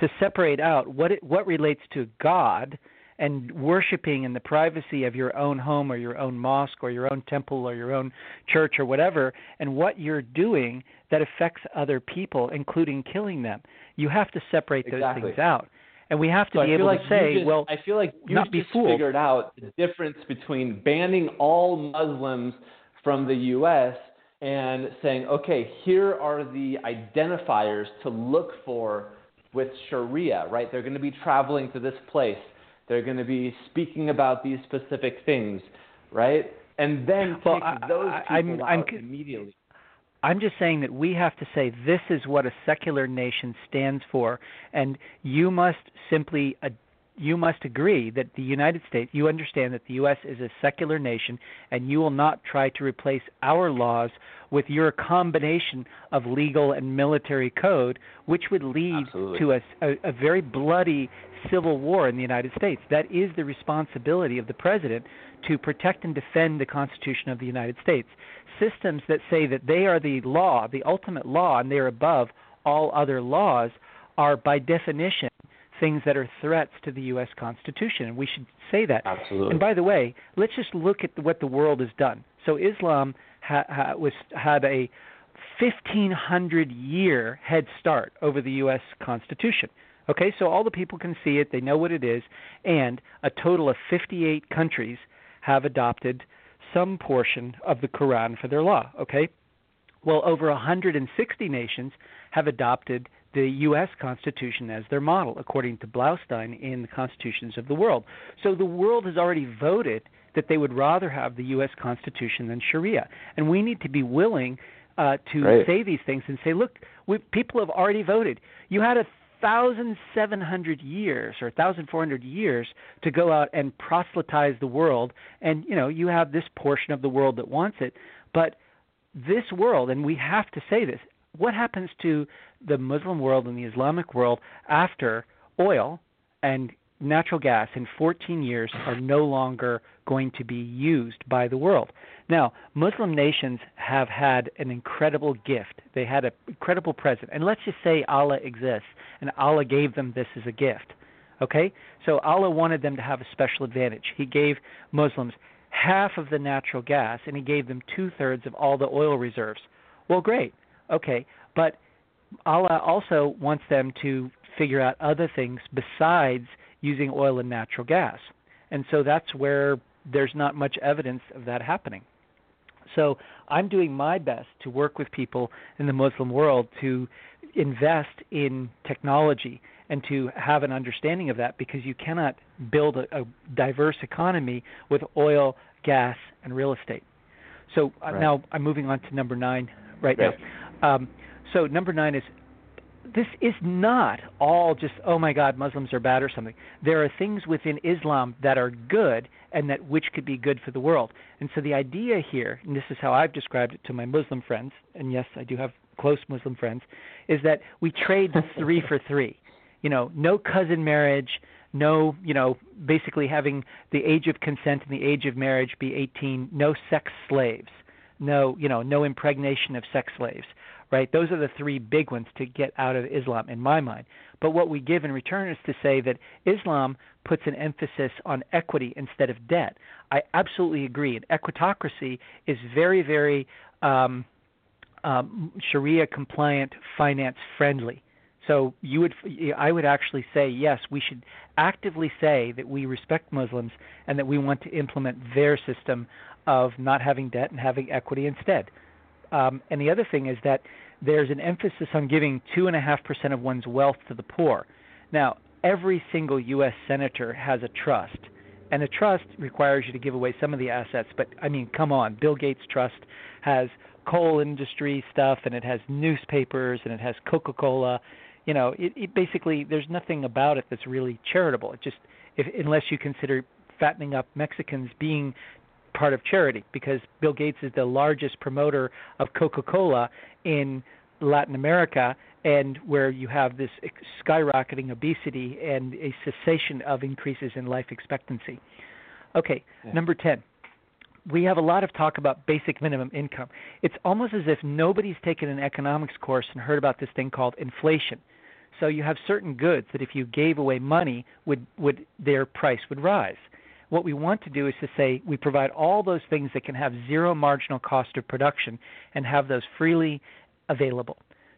to separate out what it, what relates to God and worshiping in the privacy of your own home or your own mosque or your own temple or your own church or whatever and what you're doing that affects other people including killing them. You have to separate those Exactly. things out. And we have to So be able like to say, just, well, I feel like you not be fooled. figured out the difference between banning all Muslims from the U.S. and saying, okay, here are the identifiers to look for with Sharia, right? They're going to be traveling to this place. They're going to be speaking about these specific things, right? And then Well, I- those I- people I'm- I'm out immediately. I'm just saying that we have to say this is what a secular nation stands for, and you must simply uh, you must agree that the United States, you understand that the U.S. is a secular nation, and you will not try to replace our laws with your combination of legal and military code, which would lead Absolutely. to a, a, a very bloody civil war in the United States. That is the responsibility of the president to protect and defend the Constitution of the United States. Systems that say that they are the law, the ultimate law, and they are above all other laws, are by definition things that are threats to the U.S. Constitution, and we should say that. Absolutely. And by the way, let's just look at what the world has done. So Islam ha, ha, was had a 1500 year head start over the U.S. Constitution. Okay, so all the people can see it, they know what it is, and a total of 58 countries have adopted some portion of the Quran for their law. Okay, well, over 160 nations have adopted the U.S. Constitution as their model, according to Blaustein in the Constitutions of the World. So the world has already voted that they would rather have the U.S. Constitution than Sharia, and we need to be willing uh, to Right. say these things and say, look, we, people have already voted. You had a 1,700 years or 1,400 years to go out and proselytize the world, and you know you have this portion of the world that wants it, but this world, and we have to say this, what happens to the Muslim world and the Islamic world after oil and natural gas in 14 years are no longer going to be used by the world. Now, Muslim nations have had an incredible gift. They had an incredible present. And let's just say Allah exists and Allah gave them this as a gift. Okay? So Allah wanted them to have a special advantage. He gave Muslims half of the natural gas and he gave them two thirds of all the oil reserves. Well, great. Okay. But Allah also wants them to figure out other things besides using oil and natural gas. And so that's where there's not much evidence of that happening. So I'm doing my best to work with people in the Muslim world to invest in technology and to have an understanding of that because you cannot build a, a diverse economy with oil, gas, and real estate. So uh, Right. now I'm moving on to number nine right Great. now. Um, so number nine is this is not all just oh my god muslims are bad or something. There are things within islam that are good and that which could be good for the world. And so the idea here and this is how i've described it to my muslim friends and yes i do have close muslim friends is that we trade (laughs) three for three. You know no cousin marriage no you know basically having the age of consent and the age of marriage be 18 no sex slaves no you know no impregnation of sex slaves right? Those are the three big ones to get out of Islam, in my mind. But what we give in return is to say that Islam puts an emphasis on equity instead of debt. I absolutely agree. And equitocracy is very, very um, um, Sharia compliant, finance friendly. So you would, I would actually say yes. We should actively say that we respect Muslims and that we want to implement their system of not having debt and having equity instead. Um, and the other thing is that there's an emphasis on giving two and a half percent of one's wealth to the poor. Now, every single U.S. senator has a trust, and a trust requires you to give away some of the assets. But I mean, come on, Bill Gates' trust has coal industry stuff, and it has newspapers, and it has Coca-Cola. You know, it, it basically there's nothing about it that's really charitable. It just, if, unless you consider fattening up Mexicans being part of charity because Bill Gates is the largest promoter of Coca-Cola in Latin America and where you have this skyrocketing obesity and a cessation of increases in life expectancy. Okay, Yeah. number 10. We have a lot of talk about basic minimum income. It's almost as if nobody's taken an economics course and heard about this thing called inflation. So you have certain goods that if you gave away money would would their price would rise what we want to do is to say we provide all those things that can have zero marginal cost of production and have those freely available.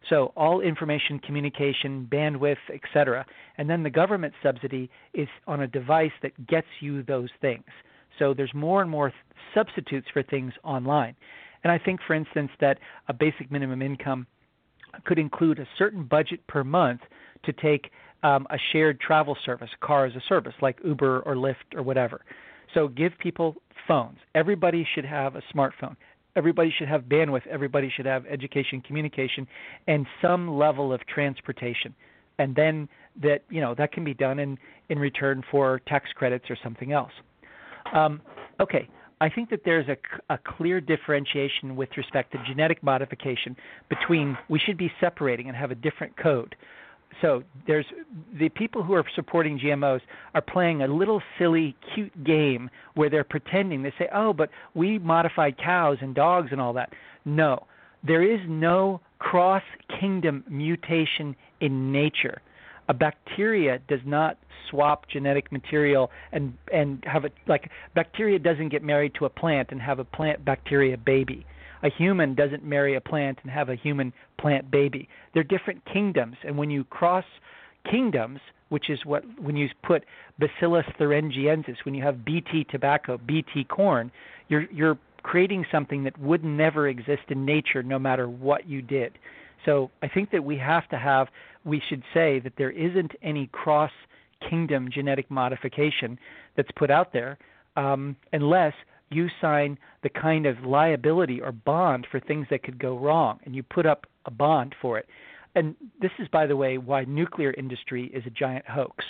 So all information, communication, bandwidth, etc. And then the government subsidy is on a device that gets you those things. So there's more and more substitutes for things online. And I think, for instance, that a basic minimum income could include a certain budget per month to take um, a shared travel service, car as a service, like Uber or Lyft or whatever. So give people phones. Everybody should have a smartphone. Everybody should have bandwidth. Everybody should have education, communication, and some level of transportation. And then that you know that can be done in in return for tax credits or something else. Um, okay, I think that there's a, a clear differentiation with respect to genetic modification between we should be separating and have a different code. So there's the people who are supporting GMOs are playing a little silly, cute game where they're pretending. They say, "Oh, but we modified cows and dogs and all that." No, there is no cross-kingdom mutation in nature a bacteria does not swap genetic material and and have a like bacteria doesn't get married to a plant and have a plant bacteria baby. A human doesn't marry a plant and have a human plant baby. They're different kingdoms, and when you cross kingdoms, which is what when you put Bacillus thuringiensis, when you have BT tobacco, BT corn, you're you're creating something that would never exist in nature no matter what you did. So I think that we have to have, we should say that there isn't any cross kingdom genetic modification that's put out there um, unless you sign the kind of liability or bond for things that could go wrong and you put up a bond for it. And this is, by the way, why nuclear industry is a giant hoax.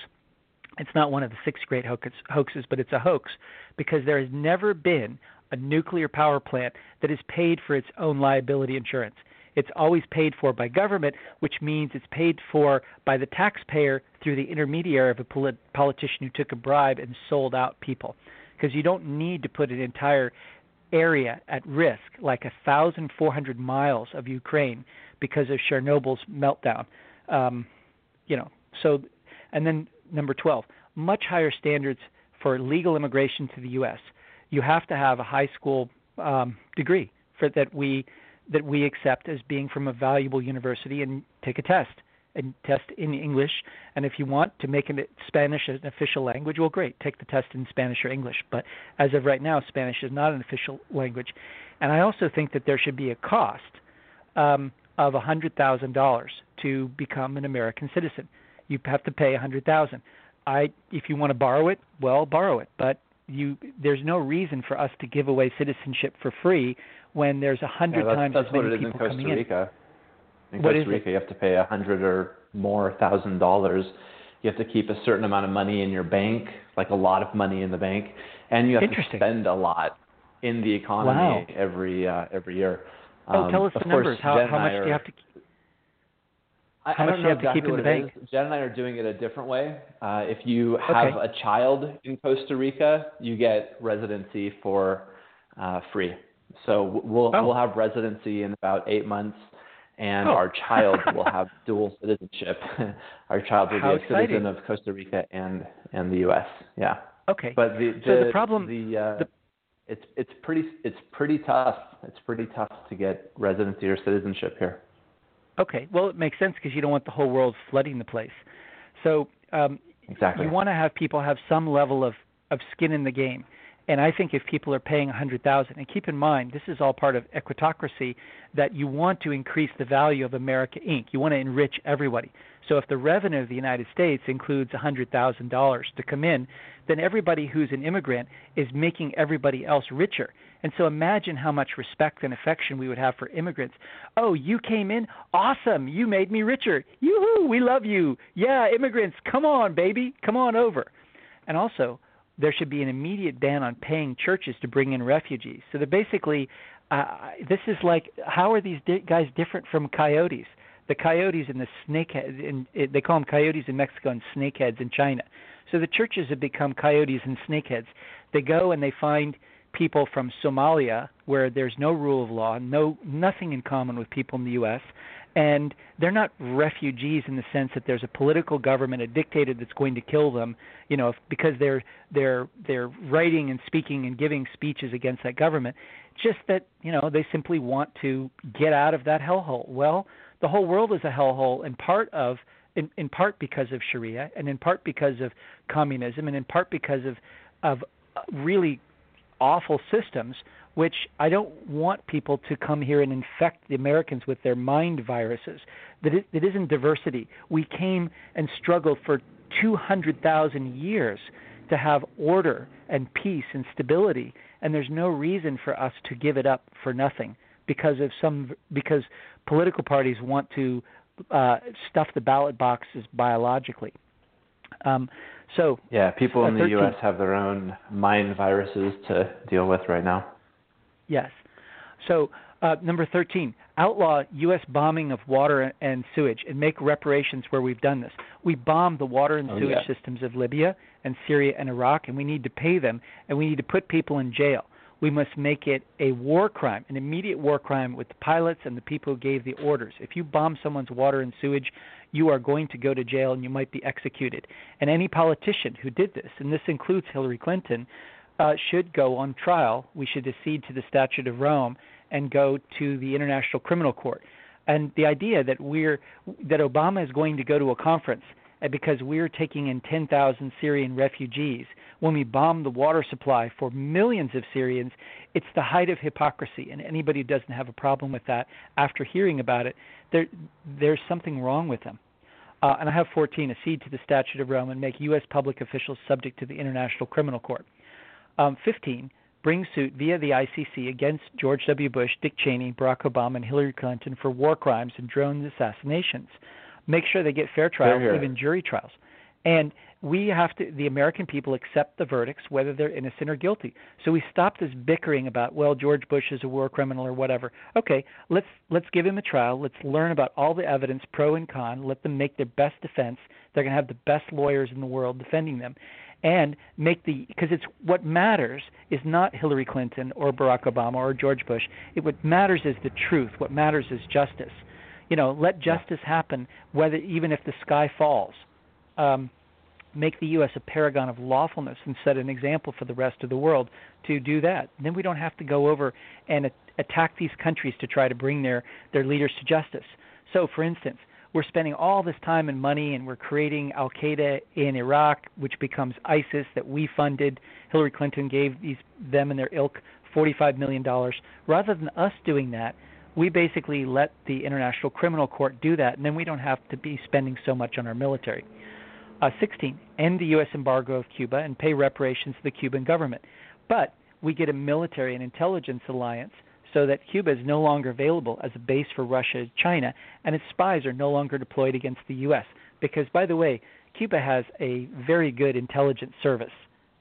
It's not one of the six great hoaxes, but it's a hoax because there has never been a nuclear power plant that has paid for its own liability insurance. It's always paid for by government, which means it's paid for by the taxpayer through the intermediary of a polit- politician who took a bribe and sold out people. Because you don't need to put an entire area at risk, like a thousand four hundred miles of Ukraine, because of Chernobyl's meltdown. Um, you know, so, and then number twelve, much higher standards for legal immigration to the U.S. You have to have a high school um, degree for that we that we accept as being from a valuable university and take a test and test in English. And if you want to make it Spanish an official language, well, great, take the test in Spanish or English. But as of right now, Spanish is not an official language. And I also think that there should be a cost um, of $100,000 to become an American citizen. You have to pay 100,000. I, if you want to borrow it, well, borrow it. But you, there's no reason for us to give away citizenship for free when there's a hundred yeah, times as many what it is people in Costa coming Rica. in. In What Costa? Rica, you have to pay a hundred or more thousand dollars. You have to keep a certain amount of money in your bank, like a lot of money in the bank, and you have to spend a lot in the economy Wow. every uh, every year. Oh, Um, tell us of the course, numbers. How, how much I do you have to? I, How I much don't know you have to exactly keep in the bank? is. Jen and I are doing it a different way. Uh, if you have Okay. a child in Costa Rica, you get residency for uh, free. So we'll Oh. we'll have residency in about eight months, and Oh. our child (laughs) will have dual citizenship. (laughs) our child will How be a citizen of Costa Rica and and the U.S. Yeah, Okay. but the So the the- problem- the, uh, the- it's it's pretty it's pretty tough. It's pretty tough to get residency or citizenship here. Okay. Well, it makes sense because you don't want the whole world flooding the place. So um, Exactly. you want to have people have some level of of skin in the game. And I think if people are paying a hundred thousand, and keep in mind this is all part of equitocracy, that you want to increase the value of America Inc. You want to enrich everybody. So if the revenue of the United States includes a hundred thousand dollars to come in, then everybody who's an immigrant is making everybody else richer. And so imagine how much respect and affection we would have for immigrants. Oh, you came in? Awesome. You made me richer. Yoo-hoo, we love you. Yeah, immigrants, come on, baby. Come on over. And also, there should be an immediate ban on paying churches to bring in refugees. So that basically, uh, this is like, how are these di- guys different from coyotes? The coyotes and the snakeheads, it, they call them coyotes in Mexico and snakeheads in China. So the churches have become coyotes and snakeheads. They go and they find people from Somalia where there's no rule of law, no nothing in common with people in the U.S. And they're not refugees in the sense that there's a political government, a dictator that's going to kill them, you know, because they're they're they're writing and speaking and giving speeches against that government. Just that you know they simply want to get out of that hellhole. Well, the whole world is a hellhole, and part of in, in part because of Sharia, and in part because of communism, and in part because of of really awful systems, which I don't want people to come here and infect the Americans with their mind viruses. That it, it isn't diversity. We came and struggled for 200,000 years to have order and peace and stability, and there's no reason for us to give it up for nothing because of some because political parties want to uh, stuff the ballot boxes biologically. Um, so yeah, people in the 13, U.S. have their own mind viruses to deal with right now. Yes. So uh, number 13, outlaw U.S. bombing of water and sewage and make reparations where we've done this. We bombed the water and oh, sewage yeah. systems of Libya and Syria and Iraq, and we need to pay them, and we need to put people in jail. We must make it a war crime, an immediate war crime with the pilots and the people who gave the orders. If you bomb someone's water and sewage, you are going to go to jail and you might be executed. And any politician who did this, and this includes Hillary Clinton, uh, should go on trial. We should accede to the Statute of Rome and go to the International Criminal Court. And the idea that we're that Obama is going to go to a conference uh, because we're taking in 10,000 Syrian refugees when we bomb the water supply for millions of Syrians, it's the height of hypocrisy. And anybody who doesn't have a problem with that after hearing about it, there there's something wrong with them. Uh, and I have 14, accede to the Statute of Rome and make U.S. public officials subject to the International Criminal Court. Um, 15, bring suit via the ICC against George W. Bush, Dick Cheney, Barack Obama, and Hillary Clinton for war crimes and drone assassinations. Make sure they get fair trials, even jury trials. And we have to, the American people accept the verdicts, whether they're innocent or guilty. So we stop this bickering about, well, George Bush is a war criminal or whatever. Okay, let's let's give him a trial. Let's learn about all the evidence, pro and con. Let them make their best defense. They're going to have the best lawyers in the world defending them, and make the because it's what matters is not Hillary Clinton or Barack Obama or George Bush. It what matters is the truth. What matters is justice. You know, let justice happen, whether even if the sky falls. Um, make the U.S. a paragon of lawfulness and set an example for the rest of the world to do that. And then we don't have to go over and a- attack these countries to try to bring their, their leaders to justice. So, for instance, we're spending all this time and money and we're creating Al Qaeda in Iraq, which becomes ISIS that we funded. Hillary Clinton gave these them and their ilk $45 million. Rather than us doing that, we basically let the International Criminal Court do that, and then we don't have to be spending so much on our military. Uh, 16, end the U.S. embargo of Cuba and pay reparations to the Cuban government. But we get a military and intelligence alliance so that Cuba is no longer available as a base for Russia and China, and its spies are no longer deployed against the U.S. Because, by the way, Cuba has a very good intelligence service.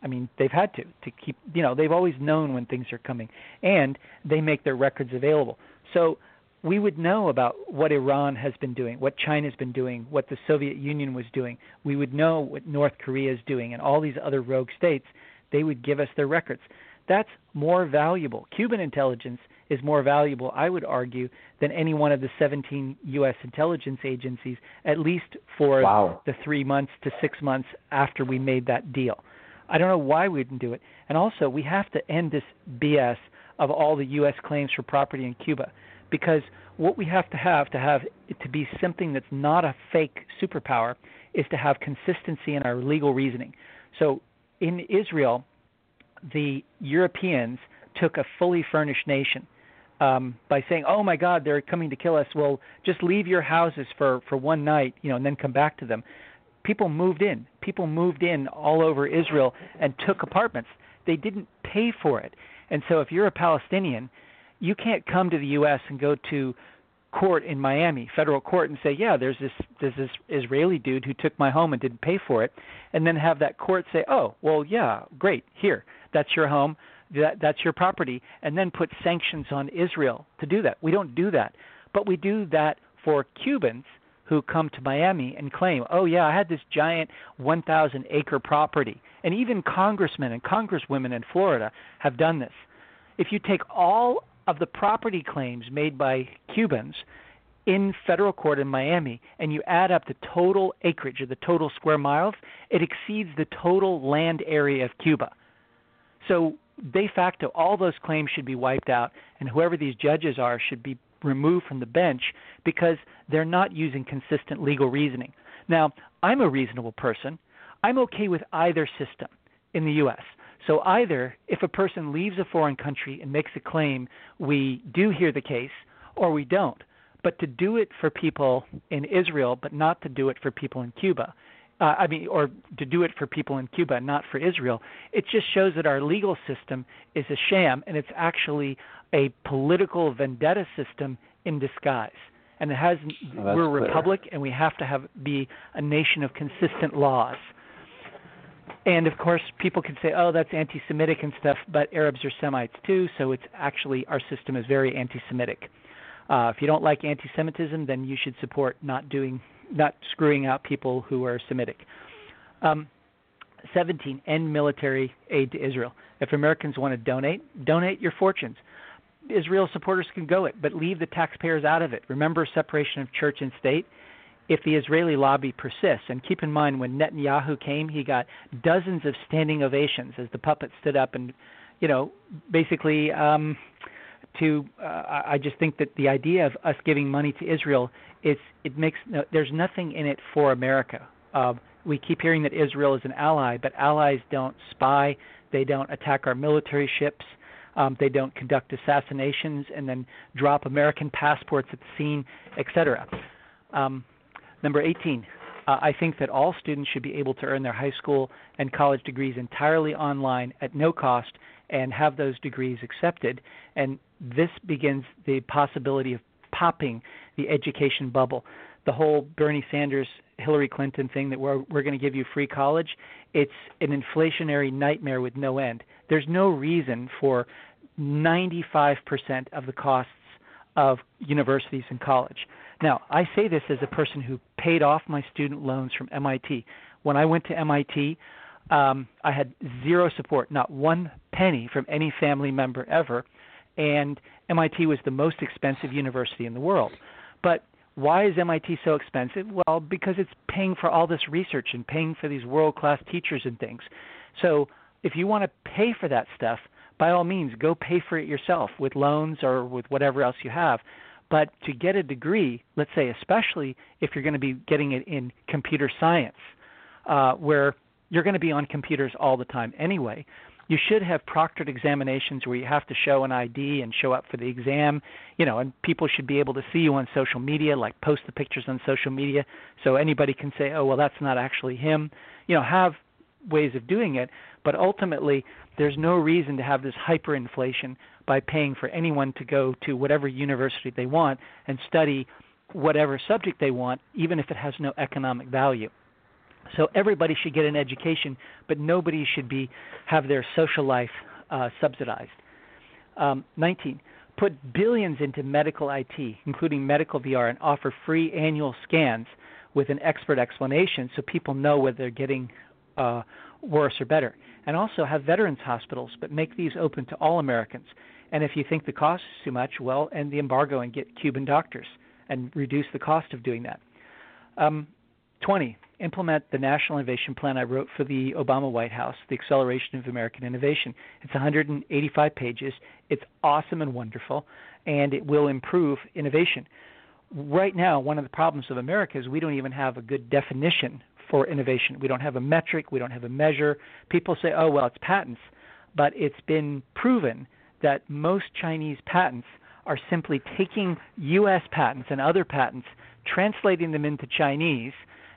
I mean, they've had to to keep, you know, they've always known when things are coming, and they make their records available. So we would know about what Iran has been doing, what China's been doing, what the Soviet Union was doing. We would know what North Korea is doing, and all these other rogue states. They would give us their records. That's more valuable. Cuban intelligence is more valuable, I would argue, than any one of the 17 U.S. intelligence agencies, at least for wow. the three months to six months after we made that deal. I don't know why we didn't do it. And also, we have to end this BS of all the U.S. claims for property in Cuba, because what we have to have to have to be something that's not a fake superpower is to have consistency in our legal reasoning. So in Israel, the Europeans took a fully furnished nation um, by saying, "Oh my God, they're coming to kill us." Well, just leave your houses for for one night, you know, and then come back to them. People moved in. People moved in all over Israel and took apartments. They didn't pay for it. And so, if you're a Palestinian, you can't come to the U.S. and go to court in Miami, federal court, and say, "Yeah, there's this there's this Israeli dude who took my home and didn't pay for it," and then have that court say, "Oh, well, yeah, great, here, that's your home, that that's your property," and then put sanctions on Israel to do that. We don't do that, but we do that for Cubans who come to Miami and claim, "Oh yeah, I had this giant 1,000 acre property," and even congressmen and congresswomen in Florida have done this. If you take all of the property claims made by Cubans in federal court in Miami and you add up the total acreage or the total square miles, it exceeds the total land area of Cuba. So de facto, all those claims should be wiped out, and whoever these judges are should be removed from the bench because they're not using consistent legal reasoning. Now, I'm a reasonable person. I'm okay with either system in the U.S. So either if a person leaves a foreign country and makes a claim, we do hear the case, or we don't. But to do it for people in Israel, but not to do it for people in Cuba, uh, I mean, or to do it for people in Cuba, not for Israel, it just shows that our legal system is a sham and it's actually a political vendetta system in disguise. and it has. Oh, we're a republic, and we have to have be a nation of consistent laws. And of course, people can say, "Oh, that's anti-Semitic and stuff," but Arabs are Semites too, so it's actually our system is very anti-Semitic. Uh, if you don't like anti-Semitism, then you should support not doing, not screwing out people who are Semitic. Um, 17. End military aid to Israel. If Americans want to donate, donate your fortunes. Israel supporters can go it, but leave the taxpayers out of it. Remember separation of church and state if the Israeli lobby persists. And keep in mind, when Netanyahu came, he got dozens of standing ovations as the puppet stood up and, you know, basically. Um, to uh, I just think that the idea of us giving money to Israel, it's it makes no, there's nothing in it for America. Uh, we keep hearing that Israel is an ally, but allies don't spy, they don't attack our military ships, um, they don't conduct assassinations and then drop American passports at the scene, etc. Um, Number 18, uh, I think that all students should be able to earn their high school and college degrees entirely online at no cost and have those degrees accepted. And this begins the possibility of popping the education bubble. The whole Bernie Sanders, Hillary Clinton thing that we're, we're going to give you free college, it's an inflationary nightmare with no end. There's no reason for 95% of the costs of universities and college. Now, I say this as a person who paid off my student loans from MIT. When I went to MIT, um, I had zero support, not one penny from any family member ever, and MIT was the most expensive university in the world. But why is MIT so expensive? Well, because it's paying for all this research and paying for these world class teachers and things. So if you want to pay for that stuff, by all means, go pay for it yourself with loans or with whatever else you have. But to get a degree, let's say, especially if you're going to be getting it in computer science, uh, where you're going to be on computers all the time anyway, you should have proctored examinations where you have to show an ID and show up for the exam, you know, and people should be able to see you on social media, like post the pictures on social media so anybody can say, "Oh, well that's not actually him." You know, have ways of doing it, but ultimately there's no reason to have this hyperinflation by paying for anyone to go to whatever university they want and study whatever subject they want, even if it has no economic value. So everybody should get an education, but nobody should be have their social life uh, subsidized. Um, 19. Put billions into medical IT, including medical VR, and offer free annual scans with an expert explanation so people know whether they're getting uh, worse or better. And also have veterans hospitals, but make these open to all Americans. And if you think the cost is too much, well, end the embargo and get Cuban doctors and reduce the cost of doing that. Um, 20. Implement the National Innovation Plan I wrote for the Obama White House, the Acceleration of American Innovation. It's 185 pages. It's awesome and wonderful, and it will improve innovation. Right now, one of the problems of America is we don't even have a good definition for innovation. We don't have a metric, we don't have a measure. People say, oh, well, it's patents, but it's been proven that most Chinese patents are simply taking U.S. patents and other patents, translating them into Chinese,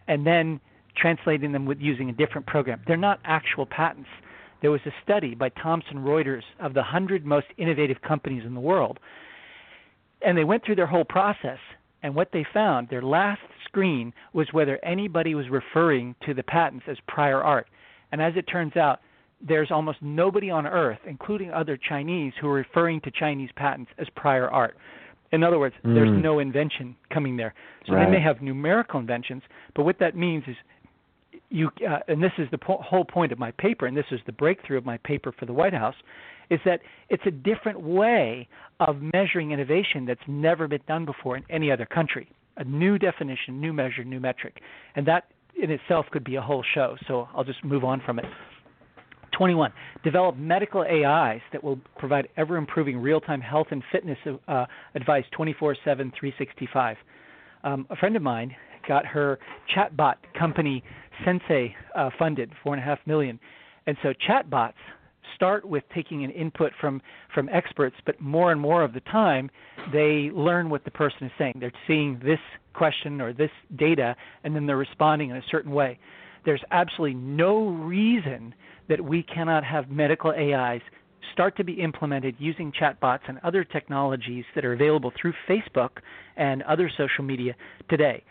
and then translating them with using a different program. They're not actual patents. There was a study by Thomson Reuters of the 100 most innovative companies in the world, and they went through their whole process. And what they found, their last screen was whether anybody was referring to the patents as prior art. And as it turns out, there's almost nobody on earth, including other Chinese, who are referring to Chinese patents as prior art. In other words, mm. there's hmm. no invention coming there. So right. they may have numerical inventions, but what that means is you uh, and this is the po- whole point of my paper and this is the breakthrough of my paper for the White House is that it's a different way of measuring innovation that's never been done before in any other country. A new definition, new measure, new metric. And that in itself could be a whole show. So I'll just move on from it. 21. Develop medical AIs that will provide ever improving real time health and fitness uh, advice 24 7, 365. Um, a friend of mine got her chatbot company Sensay uh, funded, four and a half million, and so chatbots start with taking an input from from experts, but more and more of the time they learn what the person is saying. They're seeing this question or this data, and then they're responding in a certain way. There's absolutely no reason that we cannot have medical AIs start to be implemented using chatbots and other technologies that are available through Facebook and other social media today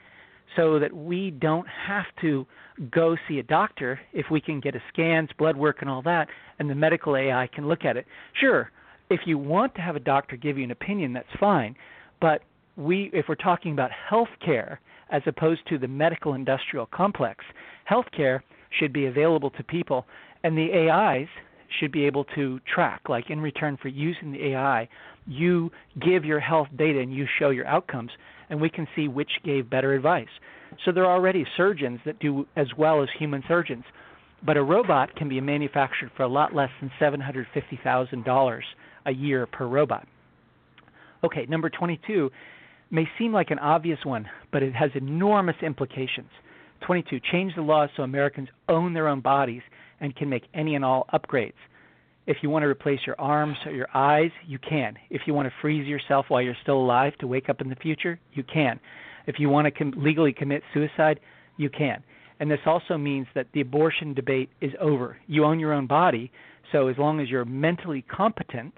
so that we don't have to go see a doctor if we can get a scans, blood work, and all that, and the medical AI can look at it. Sure, if you want to have a doctor give you an opinion, that's fine, but we, if we're talking about health care as opposed to the medical industrial complex, health care should be available to people, and the AIs should be able to track. Like in return for using the AI, you give your health data and you show your outcomes, and we can see which gave better advice. So there are already surgeons that do as well as human surgeons, but a robot can be manufactured for a lot less than $750,000 a year per robot. Okay, number 22 may seem like an obvious one, but it has enormous implications. 22. Change the laws so Americans own their own bodies and can make any and all upgrades. If you want to replace your arms or your eyes, you can. If you want to freeze yourself while you're still alive to wake up in the future, you can. If you want to com- legally commit suicide, you can. And this also means that the abortion debate is over. You own your own body, so as long as you're mentally competent,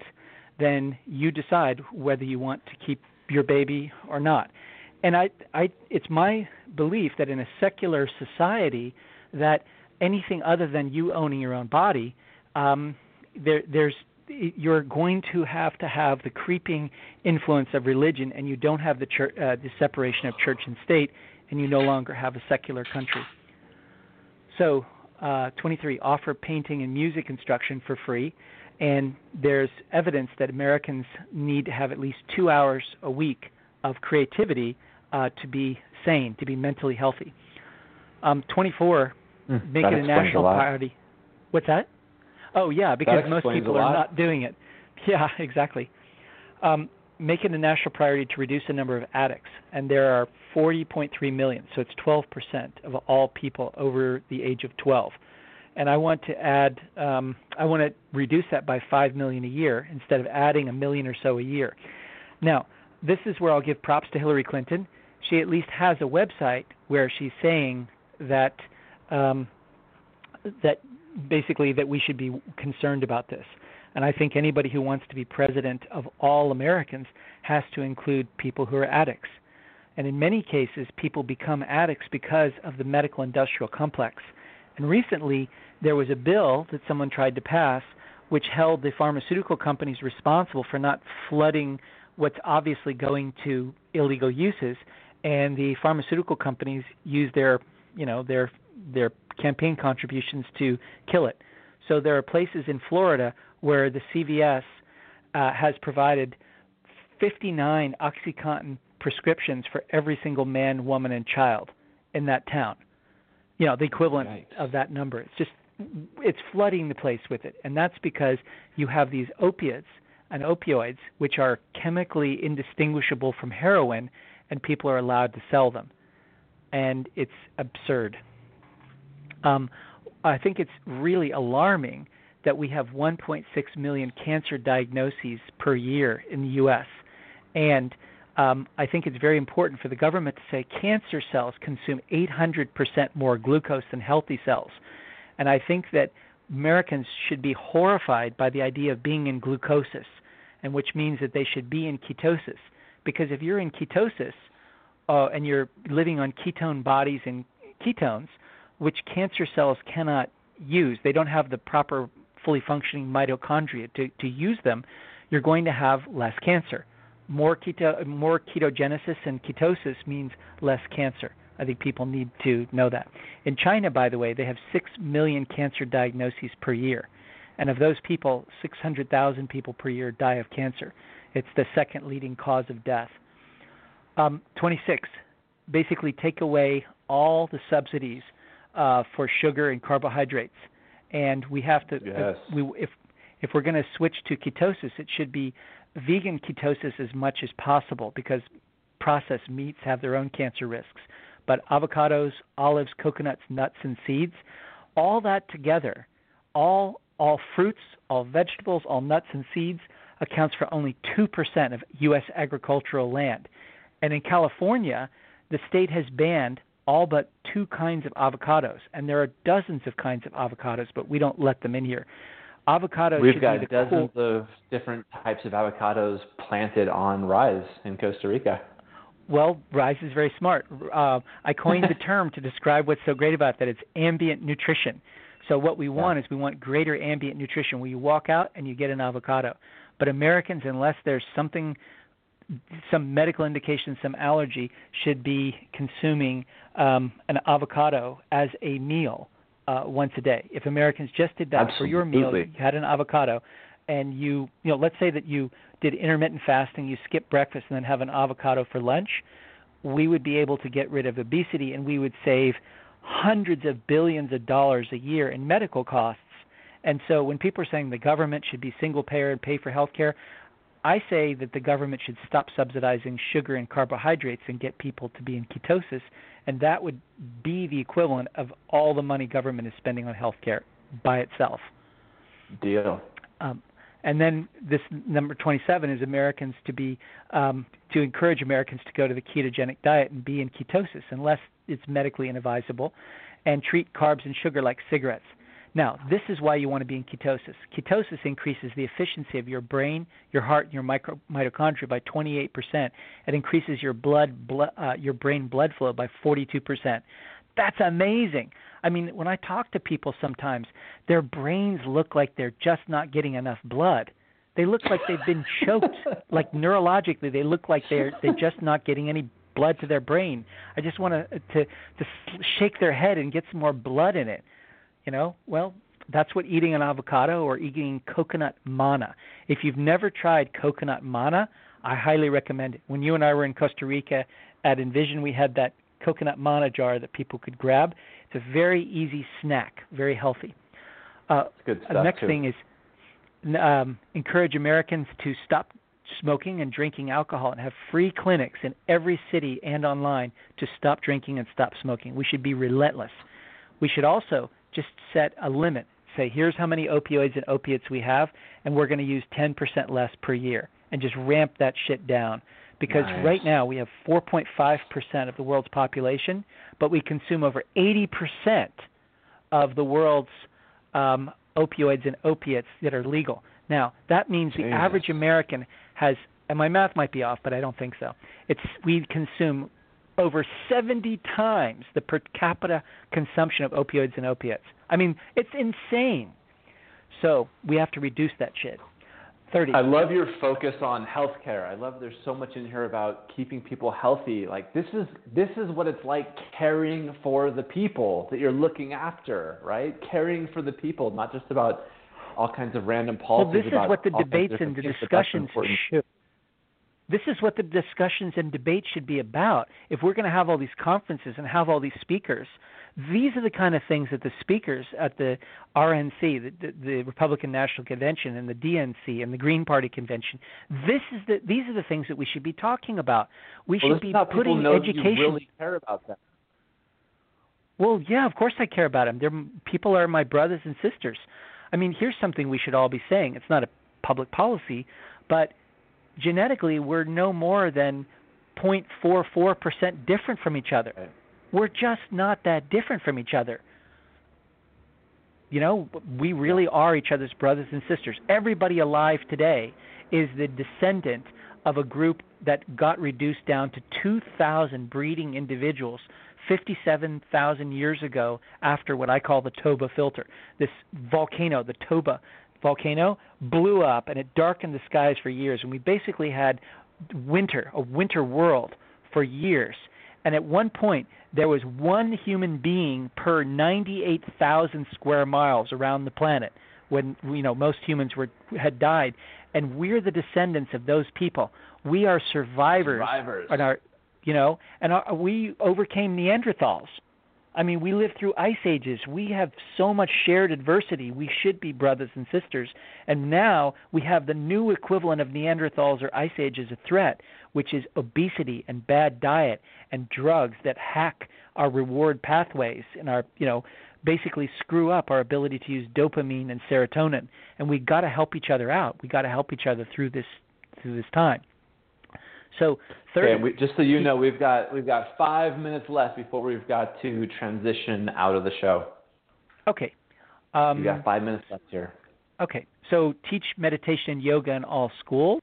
then you decide whether you want to keep your baby or not. And I, I, it's my belief that in a secular society, that anything other than you owning your own body, um, there, there's you're going to have to have the creeping influence of religion, and you don't have the, church, uh, the separation of church and state, and you no longer have a secular country. So, uh, 23, offer painting and music instruction for free, and there's evidence that Americans need to have at least two hours a week of creativity uh, to be sane, to be mentally healthy. Um, 24, mm, make it a national priority. What's that? Oh yeah, because most people are not doing it. (laughs) Yeah, exactly. Um, make it a national priority to reduce the number of addicts, and there are 40.3 million, so it's 12% of all people over the age of 12. And I want to add, um, I want to reduce that by 5 million a year instead of adding a million or so a year. Now, this is where I'll give props to Hillary Clinton. She at least has a website where she's saying that um, that basically that we should be concerned about this. And I think anybody who wants to be president of all Americans has to include people who are addicts. And in many cases, people become addicts because of the medical industrial complex. And recently, there was a bill that someone tried to pass which held the pharmaceutical companies responsible for not flooding what's obviously going to illegal uses and the pharmaceutical companies use their you know their their campaign contributions to kill it. So there are places in Florida where the CVS uh, has provided 59 OxyContin prescriptions for every single man, woman, and child in that town. You know, the equivalent of that number. It's just it's flooding the place with it, and that's because you have these opiates and opioids, which are chemically indistinguishable from heroin, and people are allowed to sell them, and it's absurd. Um, I think it's really alarming that we have 1.6 million cancer diagnoses per year in the U.S. And um, I think it's very important for the government to say cancer cells consume 800% more glucose than healthy cells. And I think that Americans should be horrified by the idea of being in glucosis, and which means that they should be in ketosis. Because if you're in ketosis uh, and you're living on ketone bodies and ketones, which cancer cells cannot use. They don't have the proper fully functioning mitochondria to, to use them. You're going to have less cancer. More keto, more ketogenesis and ketosis means less cancer. I think people need to know that. In China, by the way, they have six million cancer diagnoses per year, and of those people, 600,000 people per year die of cancer. It's the second leading cause of death. Um, 26. Basically, take away all the subsidies uh, for sugar and carbohydrates, and we have to. Yes. If, we, if if we're going to switch to ketosis, it should be vegan ketosis as much as possible because processed meats have their own cancer risks. But avocados, olives, coconuts, nuts, and seeds, all that together, all all fruits, all vegetables, all nuts and seeds accounts for only 2% of U.S. agricultural land. And in California, the state has banned all but two kinds of avocados, and there are dozens of kinds of avocados, but we don't let them in here. Avocado We've got the dozens cool, of different types of avocados planted on Rise in Costa Rica. Well, Rise is very smart. Uh, I coined the (laughs) term to describe what's so great about that. It's ambient nutrition. So what we want is we want greater ambient nutrition where you walk out and you get an avocado. But Americans, unless there's something, some medical indication, some allergy, should be consuming um, an avocado as a meal uh, once a day. If Americans just did that for your meal, Absolutely. you had an avocado, and you, you know, let's say that you did intermittent fasting, you skip breakfast and then have an avocado for lunch, we would be able to get rid of obesity and we would save hundreds of billions of dollars a year in medical costs. And so when people are saying the government should be single payer and pay for health care, I say that the government should stop subsidizing sugar and carbohydrates and get people to be in ketosis, and that would be the equivalent of all the money government is spending on health care by itself. Deal. Um, and then this number 27 is Americans to be um, to encourage Americans to go to the ketogenic diet and be in ketosis unless it's medically inadvisable, and treat carbs and sugar like cigarettes. Now, this is why you want to be in ketosis. Ketosis increases the efficiency of your brain, your heart, and your micro- mitochondria by 28%. It increases your blood, blood uh, your brain blood flow by 42%. That's amazing. I mean, when I talk to people sometimes, their brains look like they're just not getting enough blood. They look like they've been choked, (laughs) like neurologically. They look like they're they're just not getting any blood to their brain. I just want to to to shake their head and get some more blood in it. You know, well, that's what eating an avocado or eating coconut manna. If you've never tried coconut manna, I highly recommend it. When you and I were in Costa Rica at Envision, we had that coconut manna jar that people could grab. It's a very easy snack, very healthy. Uh, Good the stuff next too. thing is um, encourage Americans to stop smoking and drinking alcohol and have free clinics in every city and online to stop drinking and stop smoking. We should be relentless. We should also just set a limit. Say, here's how many opioids and opiates we have, and we're going to use 10% less per year, and just ramp that shit down. Because Nice. right now we have 4.5% of the world's population, but we consume over 80% of the world's um, opioids and opiates that are legal. Now, that means the average American has, and my math might be off, but I don't think so. It's we consume over 70 times the per capita consumption of opioids and opiates. I mean, it's insane. So we have to reduce that shit. 30. I love your focus on healthcare. I love there's so much in here about keeping people healthy. Like this is this is what it's like caring for the people that you're looking after, right? Caring for the people, not just about all kinds of random well, policies. this is what the all kinds of debates and the things, but that's discussions should. This is what the discussions and debates should be about. If we're going to have all these conferences and have all these speakers, these are the kind of things that the speakers at the RNC, the, the, the Republican National Convention, and the DNC and the Green Party Convention, this is the these are the things that we should be talking about. We Well, should be putting education. really care about them. Well, yeah, of course I care about them. They're people are my brothers and sisters. I mean, here's something we should all be saying. It's not a public policy, but genetically we're no more than 0.44% different from each other. We're just not that different from each other. You know, we really are each other's brothers and sisters. Everybody alive today is the descendant of a group that got reduced down to 2,000 breeding individuals 57,000 years ago after what I call the Toba filter. This volcano, the Toba volcano, blew up and it darkened the skies for years. And we basically had winter, a winter world for years. And at one point, there was one human being per 98,000 square miles around the planet when you know most humans were had died and we're the descendants of those people we are survivors, Survivors. and our you know and our, we overcame neanderthals i mean we lived through ice ages. We have so much shared adversity. We should be brothers and sisters. And now we have the new equivalent of neanderthals or ice age as a threat which is obesity and bad diet and drugs that hack our reward pathways and our you know basically screw up our ability to use dopamine and serotonin. And we got to help each other out. We got to help each other through this through this time so third Okay, we, just so you know, we've got we've got five minutes left before we've got to transition out of the show. okay um We got five minutes left here. Okay, so teach meditation and yoga in all schools,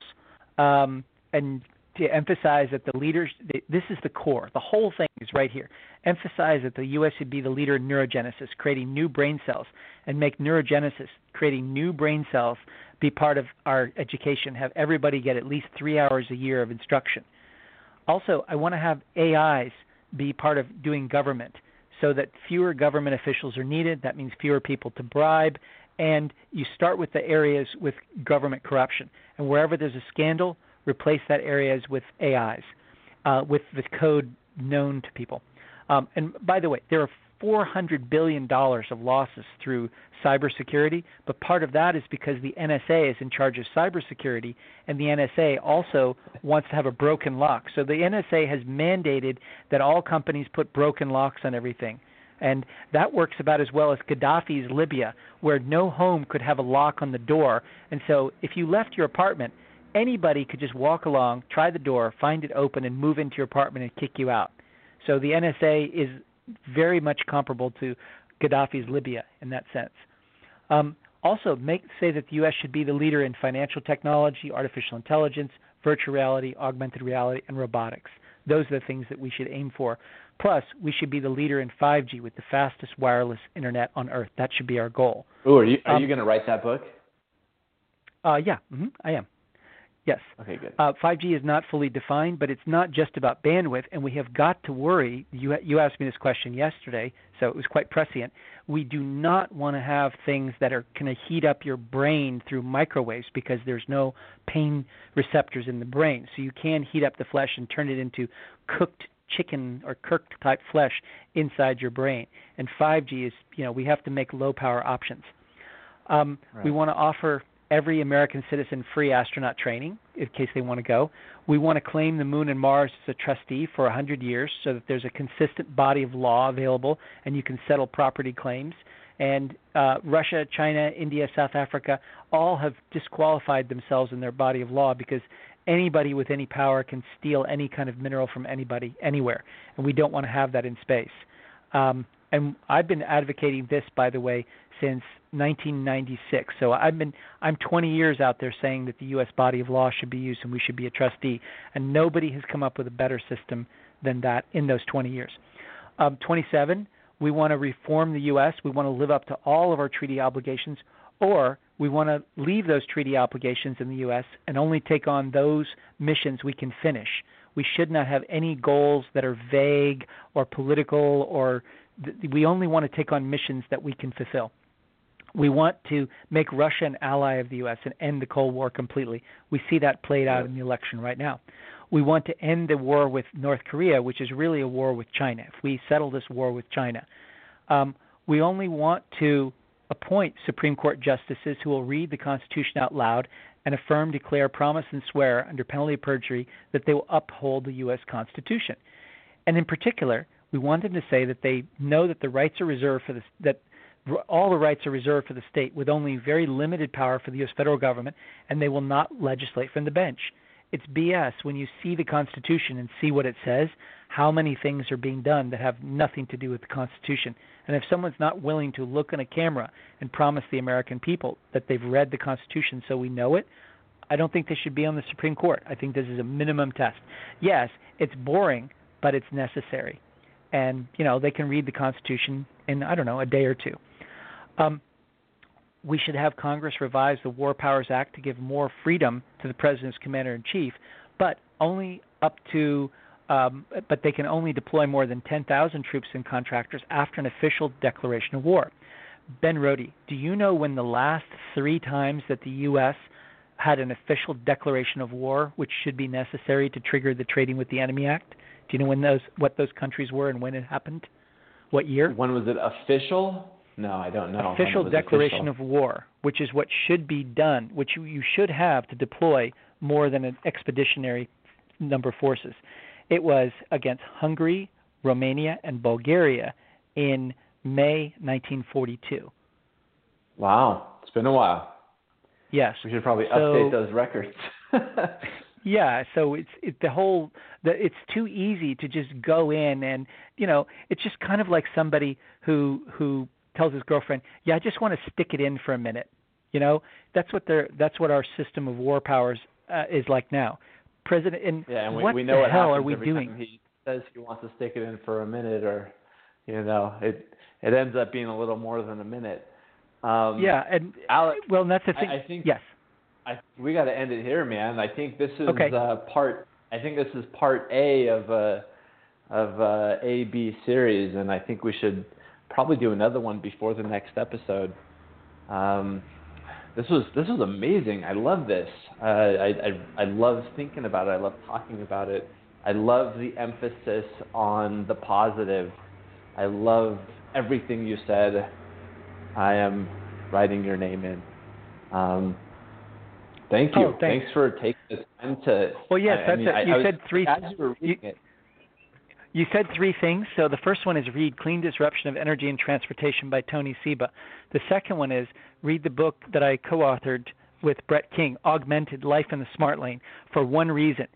um, and to emphasize that the leaders, this is the core. The whole thing is right here. Emphasize that the U.S. should be the leader in neurogenesis, creating new brain cells, and make neurogenesis, creating new brain cells, be part of our education. Have everybody get at least three hours a year of instruction. Also, I want to have AIs be part of doing government so that fewer government officials are needed. That means fewer people to bribe. And you start with the areas with government corruption. And wherever there's a scandal, replace that areas with AIs, uh, with the code known to people. Um, and by the way, there are 400 billion dollars of losses through cybersecurity, but part of that is because the NSA is in charge of cybersecurity, and the NSA also wants to have a broken lock. So the NSA has mandated that all companies put broken locks on everything. And that works about as well as Gaddafi's Libya, where no home could have a lock on the door. And so if you left your apartment, anybody could just walk along, try the door, find it open, and move into your apartment and kick you out. So the NSA is very much comparable to Gaddafi's Libya in that sense. Um, also, make say that the U.S. should be the leader in financial technology, artificial intelligence, virtual reality, augmented reality, and robotics. Those are the things that we should aim for. Plus, we should be the leader in 5G with the fastest wireless internet on Earth. That should be our goal. Ooh, are you are um, you going to write that book? Uh, yeah, mm-hmm, I am. Yes. Okay, good. Uh, 5G is not fully defined, but it's not just about bandwidth, and we have got to worry. You, you asked me this question yesterday, so it was quite prescient. We do not want to have things that are going to heat up your brain through microwaves because there's no pain receptors in the brain. So you can heat up the flesh and turn it into cooked chicken or cooked type flesh inside your brain. And 5G is, you know, we have to make low power options. Um, right. We want to offer every American citizen free astronaut training in case they want to go. We want to claim the moon and Mars as a trustee for 100 years so that there's a consistent body of law available and you can settle property claims. And uh, Russia, China, India, South Africa all have disqualified themselves in their body of law because anybody with any power can steal any kind of mineral from anybody, anywhere. And we don't want to have that in space. Um, and I've been advocating this, by the way, since 1996. So I've been I'm 20 years out there saying that the U.S. body of law should be used and we should be a trustee, and nobody has come up with a better system than that in those 20 years. Um, 27, we want to reform the U.S. We want to live up to all of our treaty obligations, or we want to leave those treaty obligations in the U.S. and only take on those missions we can finish. We should not have any goals that are vague or political, or we only want to take on missions that we can fulfill. We want to make Russia an ally of the U.S. and end the Cold War completely. We see that played out in the election right now. We want to end the war with North Korea, which is really a war with China. If we settle this war with China, um, we only want to appoint Supreme Court justices who will read the Constitution out loud and affirm, declare, promise, and swear under penalty of perjury that they will uphold the U.S. Constitution. And in particular, we want them to say that they know that the rights are reserved for the, that all the rights are reserved for the state with only very limited power for the U.S. federal government, and they will not legislate from the bench. It's BS when you see the Constitution and see what it says, how many things are being done that have nothing to do with the Constitution. And if someone's not willing to look in a camera and promise the American people that they've read the Constitution so we know it, I don't think they should be on the Supreme Court. I think this is a minimum test. Yes, it's boring, but it's necessary. And, you know, they can read the Constitution in, I don't know, a day or two. Um, we should have Congress revise the War Powers Act to give more freedom to the President's Commander in Chief, but only up to, um, but they can only deploy more than 10,000 troops and contractors after an official declaration of war. Ben Rode, do you know when the last three times that the U.S. had an official declaration of war, which should be necessary to trigger the Trading with the Enemy Act? Do you know when those what those countries were and when it happened? What year? When was it official? No, I don't know. Official declaration official. of war, which is what should be done, which you, you should have to deploy more than an expeditionary number of forces. It was against Hungary, Romania, and Bulgaria in May 1942. Wow, it's been a while. Yes. We should probably so, update those records. (laughs) yeah, so it's it, the whole the, it's too easy to just go in and you know it's just kind of like somebody who who tells his girlfriend, "Yeah, I just want to stick it in for a minute." You know, that's what they're that's what our system of war powers uh, is like now. President, and, yeah, and we, what we know the what hell are we doing? He says he wants to stick it in for a minute, or you know, it it ends up being a little more than a minute. Um, yeah, and Alex, well, and that's the thing. I, I think yes. I, we got to end it here, man. I think this is Okay. uh, part. I think this is part A of a of a A B series, and I think we should probably do another one before the next episode. Um, this was this was amazing. I love this. Uh, I, I I love thinking about it. I love talking about it. I love the emphasis on the positive. I love everything you said. I am writing your name in. Um, thank you. Oh, thanks. for taking the time to. Well, yes, I, I that's mean, it. I- You I was- said three- As you were reading it, You said three things. So the first one is read Clean Disruption of Energy and Transportation by Tony Seba. The second one is read the book that I co authored with Brett King, Augmented Life in the Smart Lane, for one reason.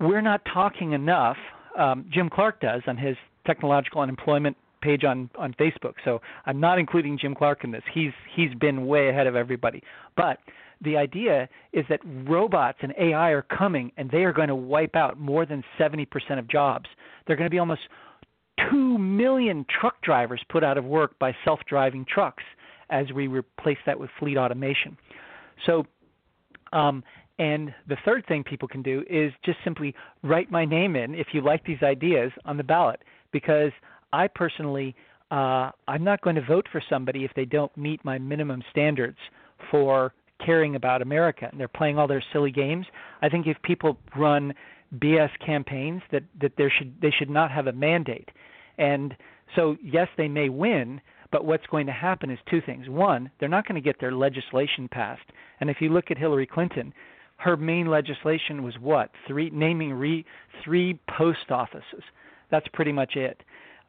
We're not talking enough, um, Jim Clark does on his technological unemployment page on, on Facebook. So I'm not including Jim Clark in this. He's he's been way ahead of everybody. But the idea is that robots and AI are coming and they are going to wipe out more than 70% of jobs. They're going to be almost 2 million truck drivers put out of work by self driving trucks as we replace that with fleet automation. So, um, and the third thing people can do is just simply write my name in if you like these ideas on the ballot because I personally uh, I'm not going to vote for somebody if they don't meet my minimum standards for caring about America and they're playing all their silly games. I think if people run BS campaigns that that there should they should not have a mandate. And so yes, they may win, but what's going to happen is two things. One, they're not going to get their legislation passed. And if you look at Hillary Clinton, her main legislation was what? Three naming re, three post offices. That's pretty much it.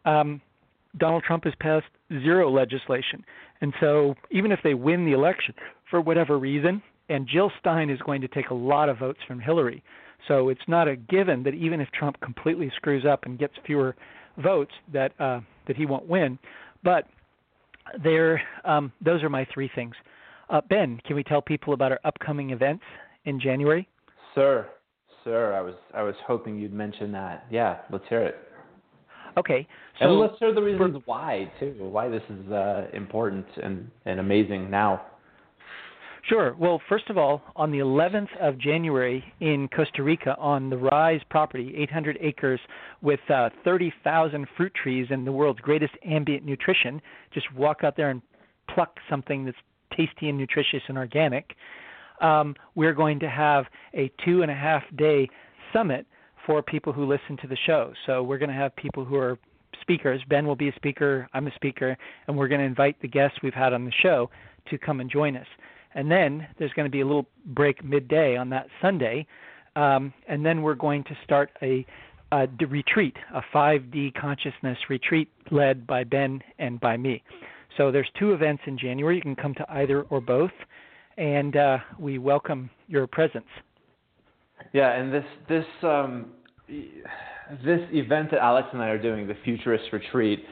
Um, Donald Trump has passed zero legislation. And so even if they win the election for whatever reason, and Jill Stein is going to take a lot of votes from Hillary. So it's not a given that even if Trump completely screws up and gets fewer votes that uh, that he won't win. But there, um, those are my three things. Uh, ben, can we tell people about our upcoming events in January? sir, sir, I was I was hoping you'd mention that. Yeah, let's hear it. Okay, so and let's hear the reasons why too. Why this is uh, important and and amazing now. Sure. Well, first of all, on the 11th of January in Costa Rica on the Rise property, 800 acres with uh, 30,000 fruit trees and the world's greatest ambient nutrition, just walk out there and pluck something that's tasty and nutritious and organic. Um, we're going to have a two and a half day summit for people who listen to the show. So we're going to have people who are speakers. Ben will be a speaker, I'm a speaker, and we're going to invite the guests we've had on the show to come and join us. And then there's going to be a little break midday on that Sunday, um, and then we're going to start a, retreat, a 5D consciousness retreat led by Ben and by me. So there's two events in January. You can come to either or both, and uh, we welcome your presence. Yeah, and this this um, this event that Alex and I are doing, the Futurist Retreat,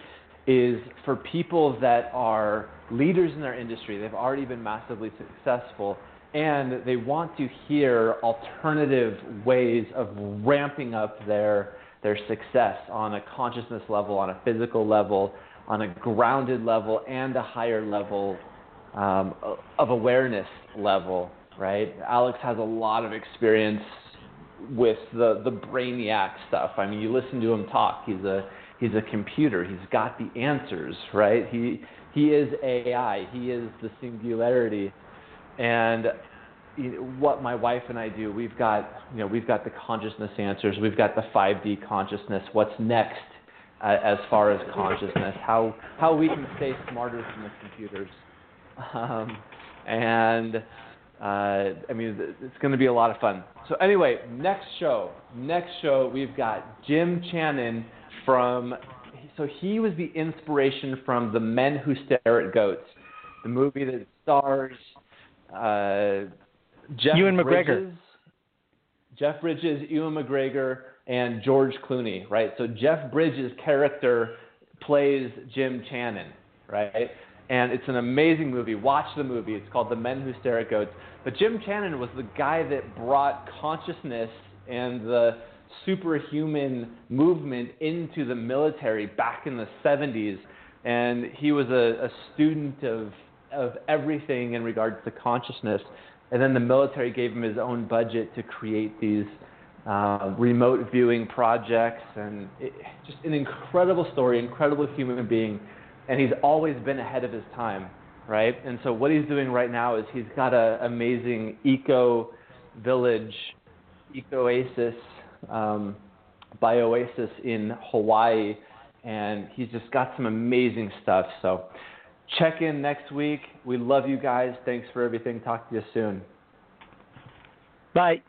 is for people that are leaders in their industry. They've already been massively successful, and they want to hear alternative ways of ramping up their their success on a consciousness level, on a physical level, on a grounded level, and a higher level um, of awareness level. Right? Alex has a lot of experience with the the brainiac stuff. I mean, you listen to him talk. He's a he's a computer. He's got the answers, right? He he is AI. He is the singularity. And what my wife and I do, we've got you know we've got the consciousness answers. We've got the 5D consciousness. What's next uh, as far as consciousness? How how we can stay smarter than the computers. Um, and uh, I mean, it's going to be a lot of fun. So anyway, next show, next show, we've got Jim Channon from. So he was the inspiration from The Men Who Stare at Goats, the movie that stars uh, Jeff Ewan McGregor. Bridges, Jeff Bridges, Ewan McGregor, and George Clooney, right? So Jeff Bridges' character plays Jim Channon, right? And it's an amazing movie. Watch the movie. It's called The Men Who Stare at Goats. But Jim Channon was the guy that brought consciousness and the superhuman movement into the military back in the 70s. And he was a, a student of, of everything in regards to consciousness. And then the military gave him his own budget to create these uh, remote viewing projects. And it, just an incredible story, incredible human being. And he's always been ahead of his time, right? And so what he's doing right now is he's got an amazing eco village, eco oasis um, Bioasis in Hawaii, and he's just got some amazing stuff. So check in next week. We love you guys. Thanks for everything. Talk to you soon. Bye.